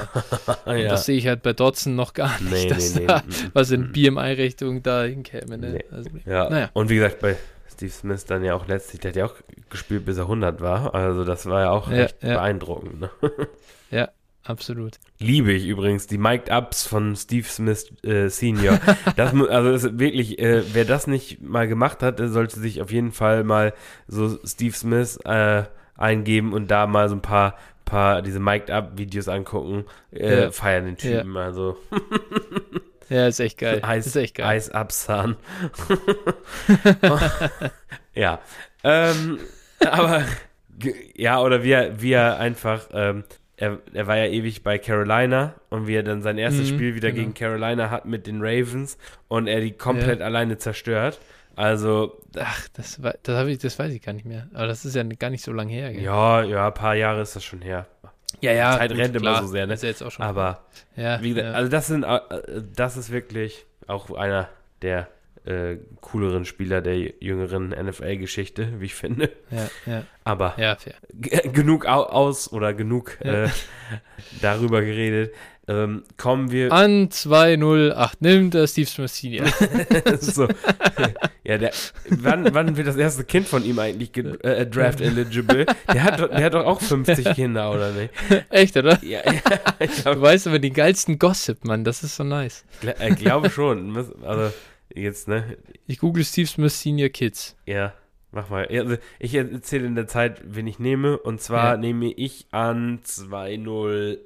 ja. das sehe ich halt bei Dodson noch gar nicht, Nee, dass nee, nee. da Mm, was in BMI-Richtung da hinkäme. Ne? Nee. Also, Ja, Naja. und wie gesagt, bei Steve Smith dann ja auch letztlich, der hat ja auch gespielt, bis er 100 war. Also das war ja auch Ja, echt ja. beeindruckend. Ne? ja, absolut. Liebe ich übrigens die Mic'd Ups von Steve Smith äh, Senior. Das, also das ist wirklich, äh, wer das nicht mal gemacht hat, der sollte sich auf jeden Fall mal so Steve Smith äh, eingeben und da mal so ein paar paar diese Mic'd Up Videos angucken. Äh, Ja. Feiern den Typen, also Ja, ist echt geil. Eis, ist echt geil. Eis ja. Ähm, aber ja, oder wie er, wie er einfach, ähm, er, er war ja ewig bei Carolina und wie er dann sein erstes Mhm, Spiel wieder genau. gegen Carolina hat mit den Ravens und er die komplett alleine zerstört. Also, Ach, das, war, das, ich, das weiß ich gar nicht mehr. Aber das ist ja gar nicht so lange her. Gell? ja, ja, ein paar Jahre ist das schon her. Ja, ja Zeit rennt immer so sehr, ne? Ist ja jetzt auch schon. Aber ja, Wie gesagt, ja. also das sind, äh, das ist wirklich auch einer der äh, cooleren Spieler der jüngeren NFL-Geschichte, wie ich finde. ja, ja, Aber ja, genug au aus oder genug äh, darüber geredet. Ähm, kommen wir An 208 nimmt der Steve Smith Senior. so. ja, der, wann, wann wird das erste Kind von ihm eigentlich ge- äh, draft eligible? Der hat, doch- der hat doch auch 50 Kinder, oder nicht? Echt, oder? Ja, ja ich Du glaub, weißt aber den geilsten Gossip, Mann. Das ist so nice. gl- äh, glaube schon. Also jetzt, ne? Ich google Steve Smith Senior Kids. Ja, mach mal. Also ich erzähle in der Zeit, wen ich nehme. Und zwar Ja. nehme ich an 208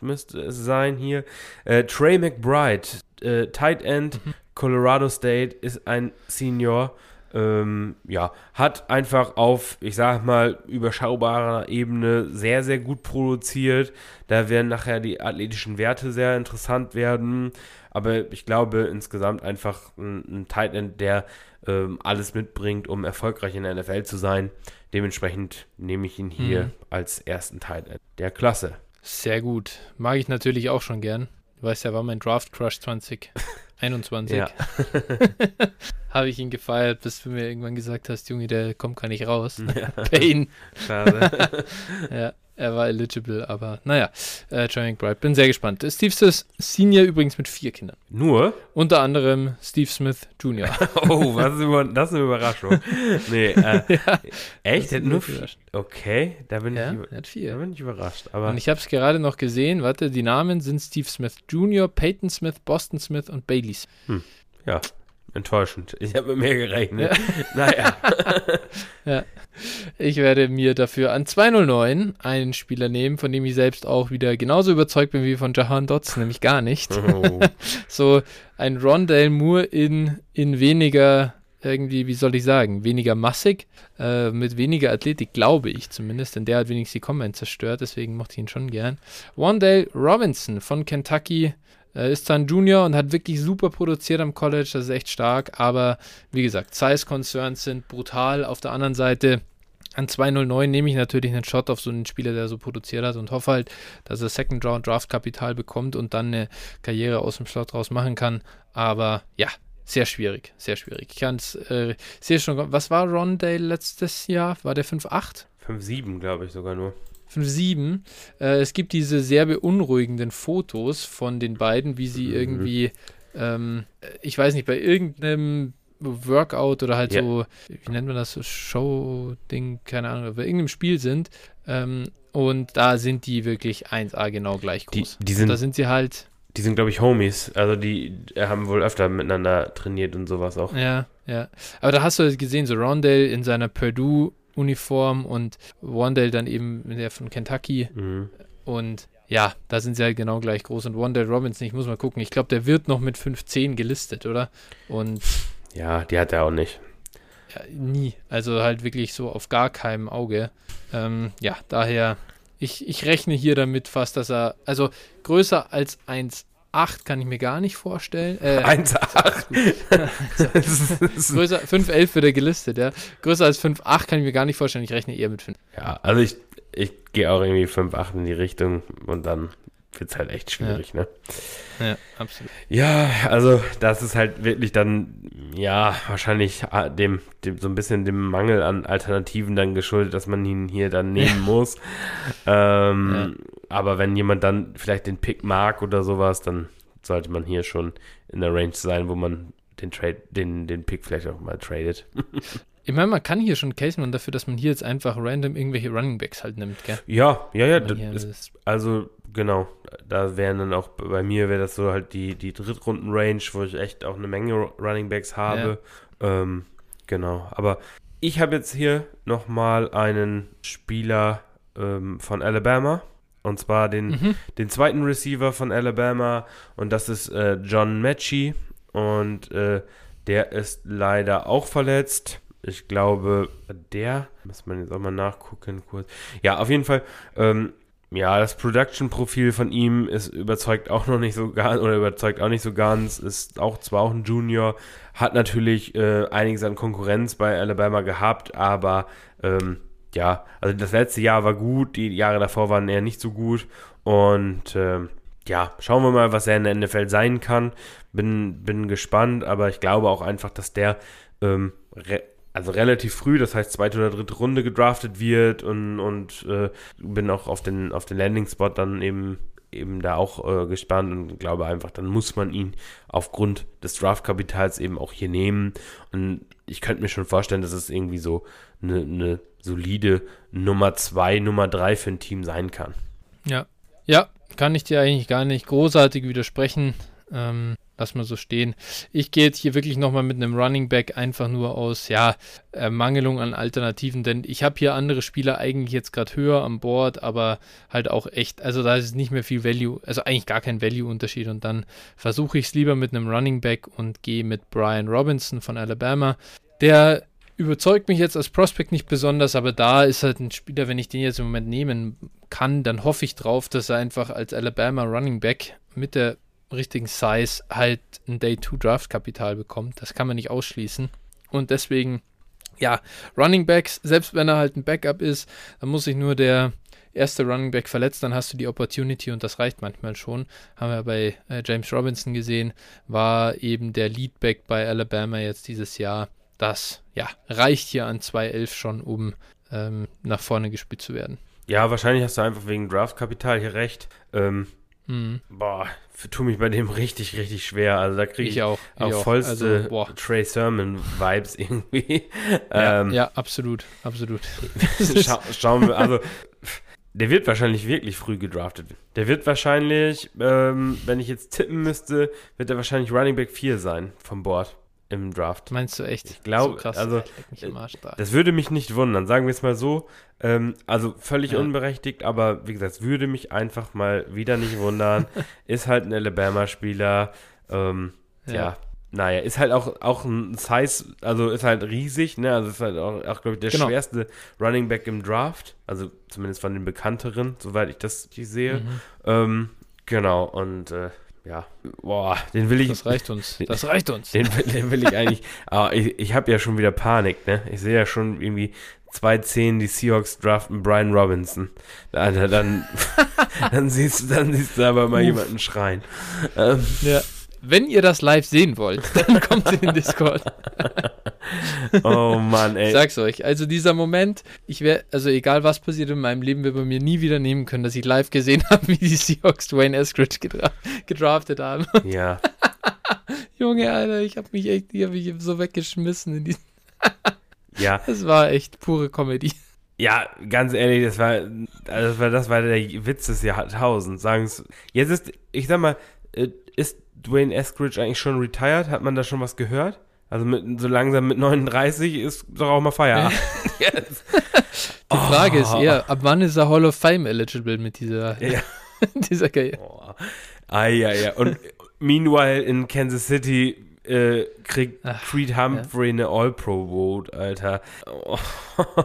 müsste es sein hier. Äh, Trey McBride, äh, Tight End, Mhm. Colorado State, ist ein Senior. Ähm, ja, hat einfach auf, ich sag mal, überschaubarer Ebene sehr, sehr gut produziert. Da werden nachher die athletischen Werte sehr interessant werden. Aber ich glaube insgesamt einfach ein, ein Tight End, der ähm, alles mitbringt, um erfolgreich in der NFL zu sein. Dementsprechend nehme ich ihn hier Mhm. als ersten Tight End der Klasse. Sehr gut. Mag ich natürlich auch schon gern. Du weißt ja, war mein Draft Crush 21. Ja. Habe ich ihn gefeiert, bis du mir irgendwann gesagt hast, Junge, der kommt gar nicht raus. Ja. Pain. Schade. Ja, er war eligible, aber naja, äh, Johnny McBride. Bin sehr gespannt. Steve Smith Senior übrigens mit vier Kindern. Nur? Unter anderem Steve Smith Jr. Oh, was ist über, das ist eine Überraschung. Nee, äh, ja, echt? Hat nur vier? Okay, da bin, Ja, ich, hat da vier. bin ich überrascht. Aber Und ich habe es gerade noch gesehen. Warte, die Namen sind Steve Smith Jr., Peyton Smith, Boston Smith und Baileys. ja, enttäuschend. Ich habe mit mehr gerechnet. Naja. Ich werde mir dafür an 209 einen Spieler nehmen, von dem ich selbst auch wieder genauso überzeugt bin wie von Jahan Dotson, nämlich gar nicht. Oh. So ein Rondale Moore in, in weniger, irgendwie, wie soll ich sagen, weniger massig, äh, mit weniger Athletik, glaube ich zumindest, denn der hat wenigstens die Combine zerstört, deswegen mochte ich ihn schon gern. Wandale Robinson von Kentucky ist dann Junior und hat wirklich super produziert am College, das ist echt stark, aber wie gesagt, Size-Concerns sind brutal. Auf der anderen Seite an 209 nehme ich natürlich einen Shot auf so einen Spieler, der so produziert hat und hoffe halt, dass er Second Round Draft Kapital bekommt und dann eine Karriere aus dem Slot raus machen kann. Aber ja, sehr schwierig, sehr schwierig. Ich kann es, äh, sehe schon, was war Rondale letztes Jahr? War der 5'8? 5-7, glaube ich sogar nur. 5'7. Äh, es gibt diese sehr beunruhigenden Fotos von den beiden, wie sie Mhm. irgendwie, ähm, ich weiß nicht, bei irgendeinem Workout oder halt Ja. so, wie nennt man das, so Show-Ding, keine Ahnung, bei irgendeinem Spiel sind. Ähm, und da sind die wirklich 1A genau gleich Die, groß. die Und sind, da sind sie halt, die sind glaube ich, Homies. Also die äh, haben wohl öfter miteinander trainiert und sowas auch. ja, ja. Aber da hast du gesehen, so Rondale in seiner Purdue-Uniform und Wandale dann eben der von Kentucky. Mhm. Und ja, da sind sie halt genau gleich groß. Und Wandale Robinson, ich muss mal gucken, ich glaube, der wird noch mit 5'10 gelistet, oder? Und Ja, die hat er auch nicht. ja, nie. Also halt wirklich so auf gar keinem Auge. Ähm, ja, daher, ich, ich rechne hier damit fast, dass er, also größer als 1,8 kann ich mir gar nicht vorstellen. Äh, 1,8. größer, 5,11 wird er gelistet, ja. Größer als 5,8 kann ich mir gar nicht vorstellen. Ich rechne eher mit 5. ja, also ich, ich gehe auch irgendwie 5,8 in die Richtung und dann wird es halt echt schwierig, ne? Ja, absolut. Ja, also das ist halt wirklich dann, ja, wahrscheinlich ah, dem, dem so ein bisschen dem Mangel an Alternativen dann geschuldet, dass man ihn hier dann nehmen muss. Ähm, Aber wenn jemand dann vielleicht den Pick mag oder sowas, dann sollte man hier schon in der Range sein, wo man den Trade, den, den Pick vielleicht auch mal tradet. Ich meine, man kann hier schon case man dafür, dass man hier jetzt einfach random irgendwelche Running Backs halt nimmt, gell? Ja, ja, ja, ist, also genau, da wären dann auch bei mir wäre das so halt die, die Drittrunden-Range, wo ich echt auch eine Menge Running Backs habe. Ähm, genau, aber ich habe jetzt hier nochmal einen Spieler ähm, von Alabama. Und zwar den, Mhm. den zweiten Receiver von Alabama. Und das ist äh, John Mechie. Und äh, der ist leider auch verletzt. Ich glaube, der, muss man jetzt auch mal nachgucken kurz. Ja, auf jeden Fall. Ähm, ja, das Production-Profil von ihm ist überzeugt auch noch nicht so ganz, oder überzeugt auch nicht so ganz, ist auch zwar auch ein Junior, hat natürlich äh, einiges an Konkurrenz bei Alabama gehabt, aber ähm, ja, also das letzte Jahr war gut, die Jahre davor waren eher nicht so gut und ähm, ja, schauen wir mal, was er in der NFL sein kann. Bin, bin gespannt, aber ich glaube auch einfach, dass der ähm, also relativ früh, das heißt zweite oder dritte Runde gedraftet wird und, und äh, bin auch auf den, auf den Landing-Spot dann eben, eben da auch äh, gespannt und glaube einfach, dann muss man ihn aufgrund des Draftkapitals eben auch hier nehmen. Und ich könnte mir schon vorstellen, dass es irgendwie so eine, eine solide Nummer zwei, Nummer drei für ein Team sein kann. Ja. Ja, kann ich dir eigentlich gar nicht großartig widersprechen. Ähm, lass mal so stehen. Ich gehe jetzt hier wirklich nochmal mit einem Running Back einfach nur aus, ja, Ermangelung an Alternativen, denn ich habe hier andere Spieler eigentlich jetzt gerade höher am Board, aber halt auch echt, also da ist nicht mehr viel Value, also eigentlich gar kein Value-Unterschied und dann versuche ich es lieber mit einem Running Back und gehe mit Brian Robinson von Alabama. Der überzeugt mich jetzt als Prospect nicht besonders, aber da ist halt ein Spieler, wenn ich den jetzt im Moment nehmen kann, dann hoffe ich drauf, dass er einfach als Alabama Running Back mit der richtigen Size halt ein Day 2 Draft Kapital bekommt. Das kann man nicht ausschließen. Und deswegen, ja, Running Backs, selbst wenn er halt ein Backup ist, dann muss sich nur der erste Running Back verletzt, dann hast du die Opportunity und das reicht manchmal schon. Haben wir bei äh, James Robinson gesehen, war eben der Leadback bei Alabama jetzt dieses Jahr. Das ja, reicht hier an 2.11 schon, um ähm, nach vorne gespielt zu werden. Ja, wahrscheinlich hast du einfach wegen Draftkapital hier recht. Ähm, Mhm. boah, tu mich bei dem richtig, richtig schwer. Also da kriege ich, Ich auch. Ich auch vollste Also. Trey Sermon-Vibes irgendwie. Ja, ähm, ja, absolut, absolut. Schau, schauen wir, also der wird wahrscheinlich wirklich früh gedraftet. Der wird wahrscheinlich, ähm, wenn ich jetzt tippen müsste, wird er wahrscheinlich Running Back 4 sein vom Board im Draft. Meinst du echt? Ich glaub, so also. Das würde mich nicht wundern, sagen wir es mal so. Ähm, also völlig Ja. unberechtigt, aber wie gesagt, es würde mich einfach mal wieder nicht wundern. ist halt ein Alabama-Spieler. Ähm, ja. Ja. naja, ist halt auch, auch ein Size, also ist halt riesig, ne? Also ist halt auch, auch glaube ich, der Genau. schwerste Running Back im Draft. Also zumindest von den bekannteren, soweit ich das sehe. Mhm. Ähm, genau, und äh, ja, boah, den will ich. Das reicht uns. Das reicht uns. Den, will- den will ich eigentlich. Aber ich, ich habe ja schon wieder Panik, ne? Ich sehe ja schon irgendwie 2-10 die Seahawks draften Brian Robinson. Alter, dann, dann, siehst, du- dann siehst du aber mal Uff. jemanden schreien. Ähm, Ja. Wenn ihr das live sehen wollt, dann kommt in den Discord. oh Mann, Ich ey. sag's euch. Also dieser Moment, ich wäre, also egal was passiert in meinem Leben, wird man mir nie wieder nehmen können, dass ich live gesehen habe, wie die Seahawks Dwayne Eskridge gedra gedraftet haben. Ja, Junge, Alter, ich habe mich echt, ich hab mich so weggeschmissen. In die, ja, das war echt pure Comedy. ja, ganz ehrlich, das war, also das war, das war der Witz des Jahrtausends. Sagen's. Jetzt ist, ich sag mal, äh, ist Dwayne Eskridge eigentlich schon retired? Hat man da schon was gehört? Also mit, so langsam mit 39 ist doch auch mal Feierabend. Jetzt. Die Frage ist Oh. eher, ab wann ist er Hall of Fame eligible mit dieser, Ja. dieser Karriere? Boah. Ah, ja, ja. Und meanwhile in Kansas City äh, kriegt Ach, Creed Humphrey eine All-Pro-Vote, Alter. Oh.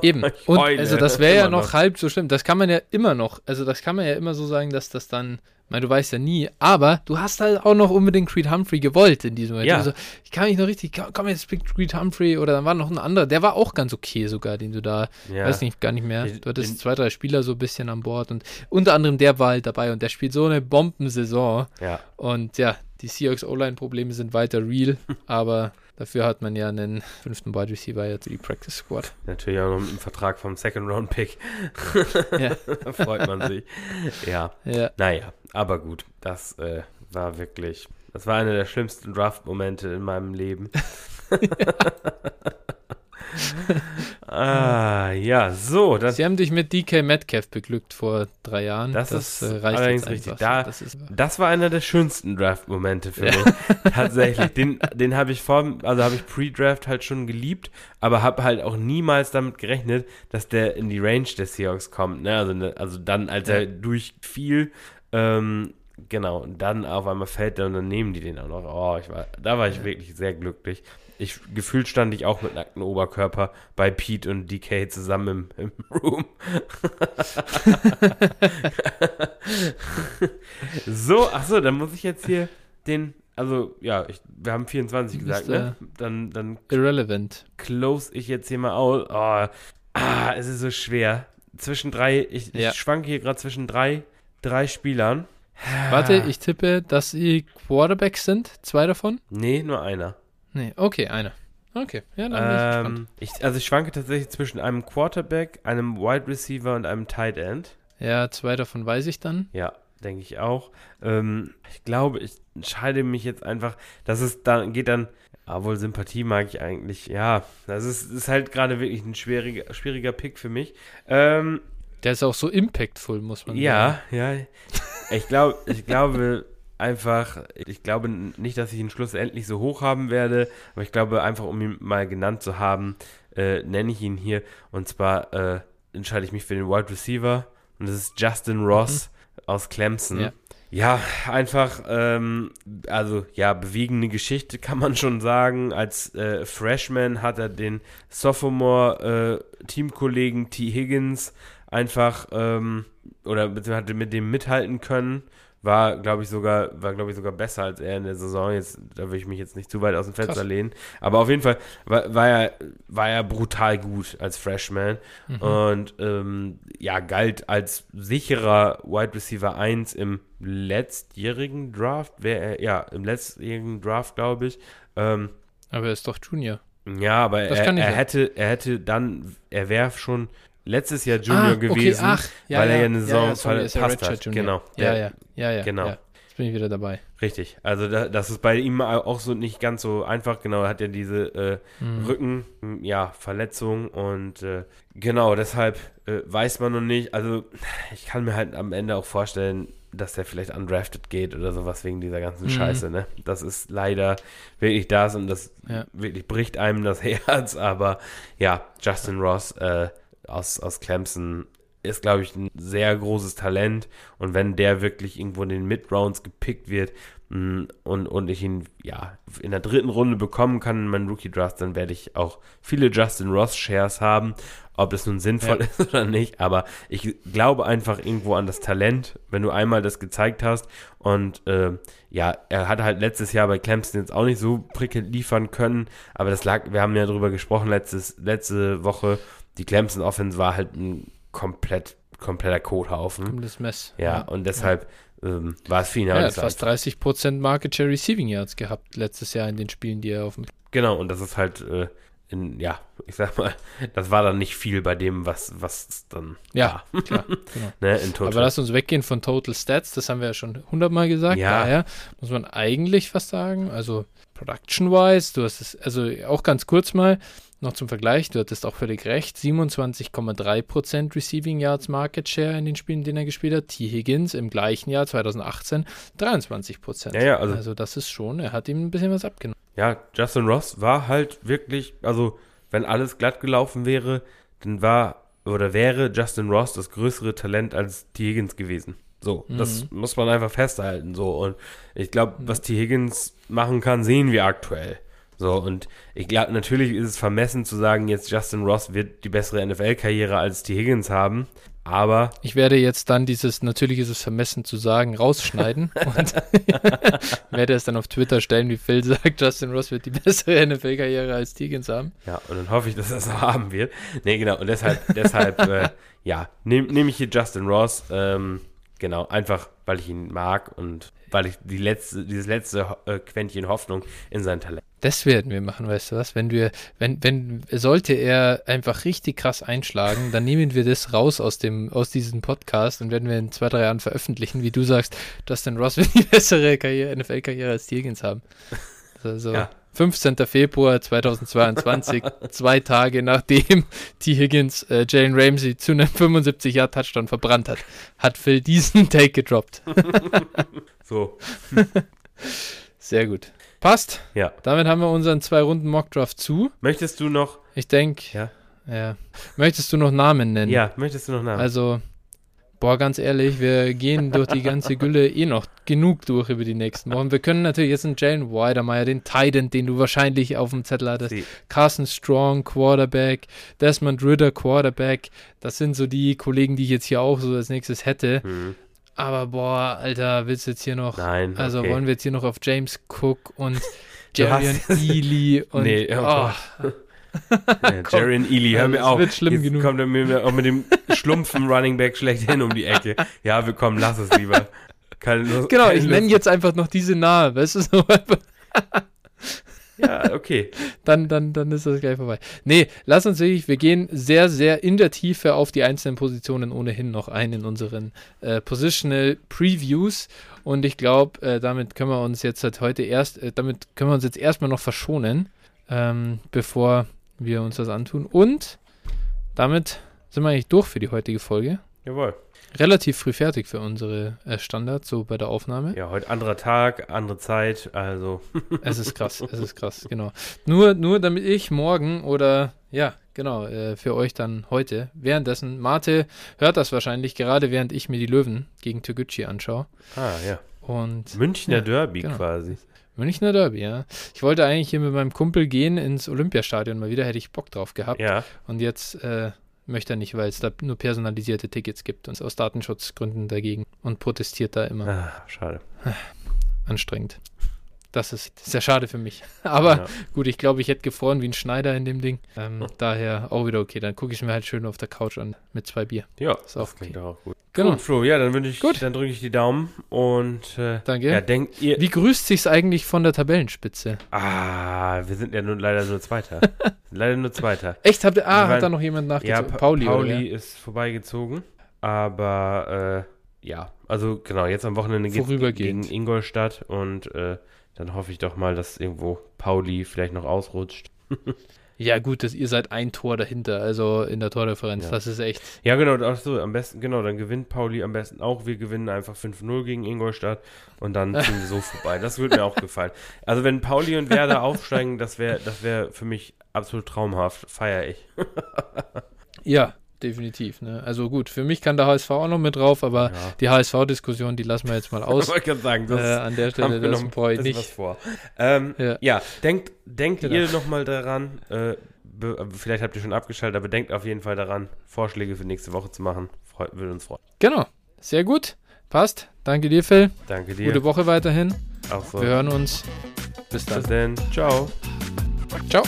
Eben. Und also das wäre ja immer noch, halb so schlimm. Das kann man ja immer noch, also das kann man ja immer so sagen, dass das dann, meine, du weißt ja nie, aber du hast halt auch noch unbedingt Creed Humphrey gewollt in diesem Moment. Ja. Also, ich kann mich noch richtig, komm, jetzt pick Creed Humphrey oder dann war noch ein anderer, der war auch ganz okay sogar, den du da, Ja. weiß nicht, gar nicht mehr. Du hattest den- zwei, drei Spieler so ein bisschen an Bord und unter anderem der war halt dabei und der spielt so eine Bombensaison Ja. und ja, die Seahawks O-Line-Probleme sind weiter real, aber dafür hat man ja einen fünften Wide Receiver jetzt für die Practice Squad. Natürlich auch noch mit dem Vertrag vom Second-Round-Pick. Ja. da freut man sich. Ja. Ja. Naja, aber gut. Das äh, war wirklich, das war einer der schlimmsten Draft-Momente in meinem Leben. ah, ja, so. Das, Sie haben dich mit DK Metcalf beglückt vor drei Jahren. Das ist äh, allerdings jetzt richtig. Da- das ist, Das war einer der schönsten Draft-Momente für Ja. mich. Tatsächlich. Den, den habe ich vor, also habe ich Pre-Draft halt schon geliebt, aber habe halt auch niemals damit gerechnet, dass der in die Range der Seahawks kommt. Ne? Also, ne, also dann, als er durchfiel, ähm, genau, und dann auf einmal fällt er und dann nehmen die den auch noch. Oh, ich war, da war ich wirklich sehr glücklich. Ich, gefühlt stand ich auch mit nacktem Oberkörper bei Pete und DK zusammen im, im Room. so, achso, dann muss ich jetzt hier den, also ja, ich, wir haben 24 Du gesagt, ne? Dann, dann irrelevant. close ich jetzt hier mal aus. Oh, ah, es ist so schwer. Zwischen drei, ich, Ja. ich schwanke hier gerade zwischen drei, drei Spielern. Warte, ich tippe, dass sie Quarterbacks sind. Zwei davon? Nee, nur einer. Nee, okay, einer. Okay, ja, dann bin ich. Ähm, ich, also ich schwanke tatsächlich zwischen einem Quarterback, einem Wide Receiver und einem Tight End. Ja, zwei davon weiß ich dann. Ja, denke ich auch. Ähm, ich glaube, ich entscheide mich jetzt einfach, dass es dann geht dann, obwohl Sympathie mag ich eigentlich, ja, das ist, ist halt gerade wirklich ein schwieriger, schwieriger Pick für mich. Ähm, Der ist auch so impactful, muss man sagen. ja, ja. Ich glaube, ich glaube einfach, ich glaube nicht, dass ich ihn schlussendlich so hoch haben werde, aber ich glaube einfach, um ihn mal genannt zu haben, äh, nenne ich ihn hier. Und zwar äh, entscheide ich mich für den Wide Receiver und das ist Justin Ross aus Clemson. Ja. Ja, einfach, ähm, also ja, bewegende Geschichte kann man schon sagen. Als äh, Freshman hat er den Sophomore-Teamkollegen T. Higgins einfach, ähm, oder beziehungsweise hat mit dem mithalten können. War, glaube ich, sogar, war, glaube ich, sogar besser als er in der Saison. Jetzt, da will ich mich jetzt nicht zu weit aus dem Fenster Krass. lehnen. Aber auf jeden Fall war, war, er, war er brutal gut als Freshman. Mhm. Und ähm, ja, galt als sicherer Wide Receiver 1 im letztjährigen Draft. Wär er, ja, im letztjährigen Draft, glaube ich. Ähm, Aber er ist doch Junior. ja, aber Das er, er hätte, er hätte dann, er wäre schon letztes Jahr Junior okay, gewesen, ach, ja, weil er ja, ja eine Saison ja, sorry, ja Redshirt hat. Junior. Genau. Ja, Der- ja, ja, ja. genau. Ja. Jetzt bin ich wieder dabei. Richtig. Also da, das ist bei ihm auch so nicht ganz so einfach. Genau, er hat ja diese äh, Mhm. Rücken, ja, Verletzung und äh, genau, deshalb äh, weiß man noch nicht. Also ich kann mir halt am Ende auch vorstellen, dass der vielleicht undrafted geht oder sowas wegen dieser ganzen Mhm. Scheiße, ne? Das ist leider wirklich das und das Ja. wirklich bricht einem das Herz, aber ja, Justin Ross äh, aus, aus Clemson ist, glaube ich, ein sehr großes Talent. Und wenn der wirklich irgendwo in den Mid-Rounds gepickt wird mh, und, und ich ihn ja in der dritten Runde bekommen kann in meinem Rookie-Draft, dann werde ich auch viele Justin Ross-Shares haben, ob das nun sinnvoll Ja. ist oder nicht, aber ich glaube einfach irgendwo an das Talent, wenn du einmal das gezeigt hast. Und äh, ja, er hat halt letztes Jahr bei Clemson jetzt auch nicht so prickelnd liefern können, aber das lag, wir haben ja drüber gesprochen letztes, letzte Woche, die Clemson Offense war halt ein komplett, kompletter Kothaufen. Komplettes Mess. Ja, und deshalb ähm, war es für ihn Ja, halt er hat fast einfach. 30% Market Share Receiving Yards gehabt letztes Jahr in den Spielen, die er auf dem. Genau, und das ist halt, äh, in, ja, ich sag mal, das war dann nicht viel bei dem, was, was dann Ja, war, klar. Genau. ne. Aber lass uns weggehen von Total Stats, das haben wir ja schon hundertmal gesagt. Ja. Daher muss man eigentlich fast sagen, also Production-wise, du hast es, also auch ganz kurz mal, noch zum Vergleich, du hattest auch völlig recht, 27,3% Receiving Yards Market Share in den Spielen, in denen er gespielt hat. T. Higgins im gleichen Jahr, 2018, 23%. Ja, ja, also- also das ist schon, er hat ihm ein bisschen was abgenommen. Ja, Justin Ross war halt wirklich, also wenn alles glatt gelaufen wäre, dann war oder wäre Justin Ross das größere Talent als T. Higgins gewesen. So, das muss man einfach festhalten. So, und ich glaube, was T. Higgins machen kann, sehen wir aktuell. So, und ich glaube, natürlich ist es vermessen zu sagen, jetzt Justin Ross wird die bessere NFL-Karriere als T. Higgins haben, aber Ich werde jetzt dann dieses, natürlich ist es vermessen zu sagen, rausschneiden und werde es dann auf Twitter stellen, wie Phil sagt, Justin Ross wird die bessere NFL-Karriere als Higgins haben. Ja, und dann hoffe ich, dass er es auch haben wird. Nee, genau. Und deshalb, deshalb, äh, ja, nehme nehm ich hier Justin Ross. Ähm, genau, einfach, weil ich ihn mag und weil ich die letzte, dieses letzte äh, Quäntchen Hoffnung in sein Talent. Das werden wir machen, weißt du was? Wenn wir, wenn, wenn, sollte er einfach richtig krass einschlagen, dann nehmen wir das raus aus dem, aus diesem Podcast und werden wir in zwei, drei Jahren veröffentlichen, wie du sagst, Justin Ross wird die bessere Karriere, NFL-Karriere als die Higgins haben. Also Ja. 15. Februar 2022, zwei Tage nachdem T. Higgins äh, Jalen Ramsey zu einem 75-Jahr-Touchdown verbrannt hat, hat Phil diesen Take gedroppt. So, Sehr gut. Passt. ja. Damit haben wir unseren zwei Runden Mockdraft zu. Möchtest du noch, Ich denke, Ja. ja. Möchtest du noch Namen nennen? ja, möchtest du noch Namen? Also, boah, ganz ehrlich, wir gehen durch die ganze Gülle eh noch genug durch über die nächsten Wochen. Wir können natürlich jetzt einen Jalen Weidermeyer, den Titan, den du wahrscheinlich auf dem Zettel hattest, Sie- Carson Strong, Quarterback, Desmond Ritter, Quarterback. Das sind so die Kollegen, die ich jetzt hier auch so als nächstes hätte. Hm, Aber boah, Alter, willst du jetzt hier noch. nein, Also okay. wollen wir jetzt hier noch auf James Cook und hast- Jarian Ely und. Nee, oh Ja, Jaren Ely, hör Also, mir auf. wird schlimm Jetzt genug. kommt er mir auch mit dem schlumpfen Running Back schlechthin um die Ecke. Ja, wir kommen, lass es lieber. Keine Lust- Genau, keine ich nenne jetzt einfach noch diese Nahe, weißt du, so einfach, Ja, okay. dann, dann, dann ist das gleich vorbei. Nee, lass uns wirklich, wir gehen sehr, sehr in der Tiefe auf die einzelnen Positionen ohnehin noch ein in unseren äh, Positional Previews und ich glaube, äh, damit können wir uns jetzt halt heute erst, äh, damit können wir uns jetzt erstmal noch verschonen, ähm, bevor wir uns das antun und damit sind wir eigentlich durch für die heutige Folge. Jawohl. Relativ früh fertig für unsere äh, Standards, so bei der Aufnahme. Ja, heute anderer Tag, andere Zeit, also. Es ist krass, es ist krass, genau. Nur, nur damit ich morgen oder ja, genau, äh, für euch dann heute, währenddessen, Mate hört das wahrscheinlich gerade, während ich mir die Löwen gegen Toguchi anschaue. Ah, ja. Und Münchner Ja, Derby genau. quasi. Münchner Derby, ja. Ich wollte eigentlich hier mit meinem Kumpel gehen ins Olympiastadion mal wieder, hätte ich Bock drauf gehabt. Ja. Und jetzt äh, möchte er nicht, weil es da nur personalisierte Tickets gibt und aus Datenschutzgründen dagegen und protestiert da immer. Ah, schade. Anstrengend. Das ist sehr schade für mich. Aber Ja. gut, ich glaube, ich hätte gefroren wie ein Schneider in dem Ding. Ähm, daher auch wieder okay. Dann gucke ich mir halt schön auf der Couch an mit zwei Bier. Ja, Ist auch okay. auch gut. Genau. Gut, Flo, ja, dann wünsche ich, Gut. dann drücke ich die Daumen und äh, Danke. ja, denkt ihr. Wie grüßt sich's eigentlich von der Tabellenspitze? Ah, wir sind ja nun leider nur Zweiter. leider nur Zweiter. Echt? Habt ihr, ah, hat da noch jemand Ja, nachgezogen? Pa Pauli, Pauli, oder? ist vorbeigezogen, aber äh, ja, also genau, jetzt am Wochenende geht Vorübergehend. gegen Ingolstadt und äh, dann hoffe ich doch mal, dass irgendwo Pauli vielleicht noch ausrutscht. Ja, gut, dass ihr seid ein Tor dahinter, also in der Tordifferenz. Ja. Das ist echt. Ja, genau, ach so, am besten, genau, dann gewinnt Pauli am besten auch. Wir gewinnen einfach 5-0 gegen Ingolstadt und dann ziehen wir so vorbei. Das würde mir auch gefallen. Also wenn Pauli und Werder aufsteigen, das wäre das wär für mich absolut traumhaft. Feier ich. Ja, definitiv. Ne? Also gut, für mich kann der HSV auch noch mit drauf, aber Ja. die HSV-Diskussion, die lassen wir jetzt mal aus. Ich gerade sagen, das äh, an der Stelle, das noch ein brauche ich nicht. vor. Ähm, Ja. ja. denkt, denkt Genau. ihr nochmal daran, äh, vielleicht habt ihr schon abgeschaltet, aber denkt auf jeden Fall daran, Vorschläge für nächste Woche zu machen. Freut, würde uns freuen. Genau, sehr gut. Passt. Danke dir, Phil. Danke dir. Gute Woche weiterhin. Auch so. Wir hören uns. Bis dann. Bis dann. Ciao. Ciao.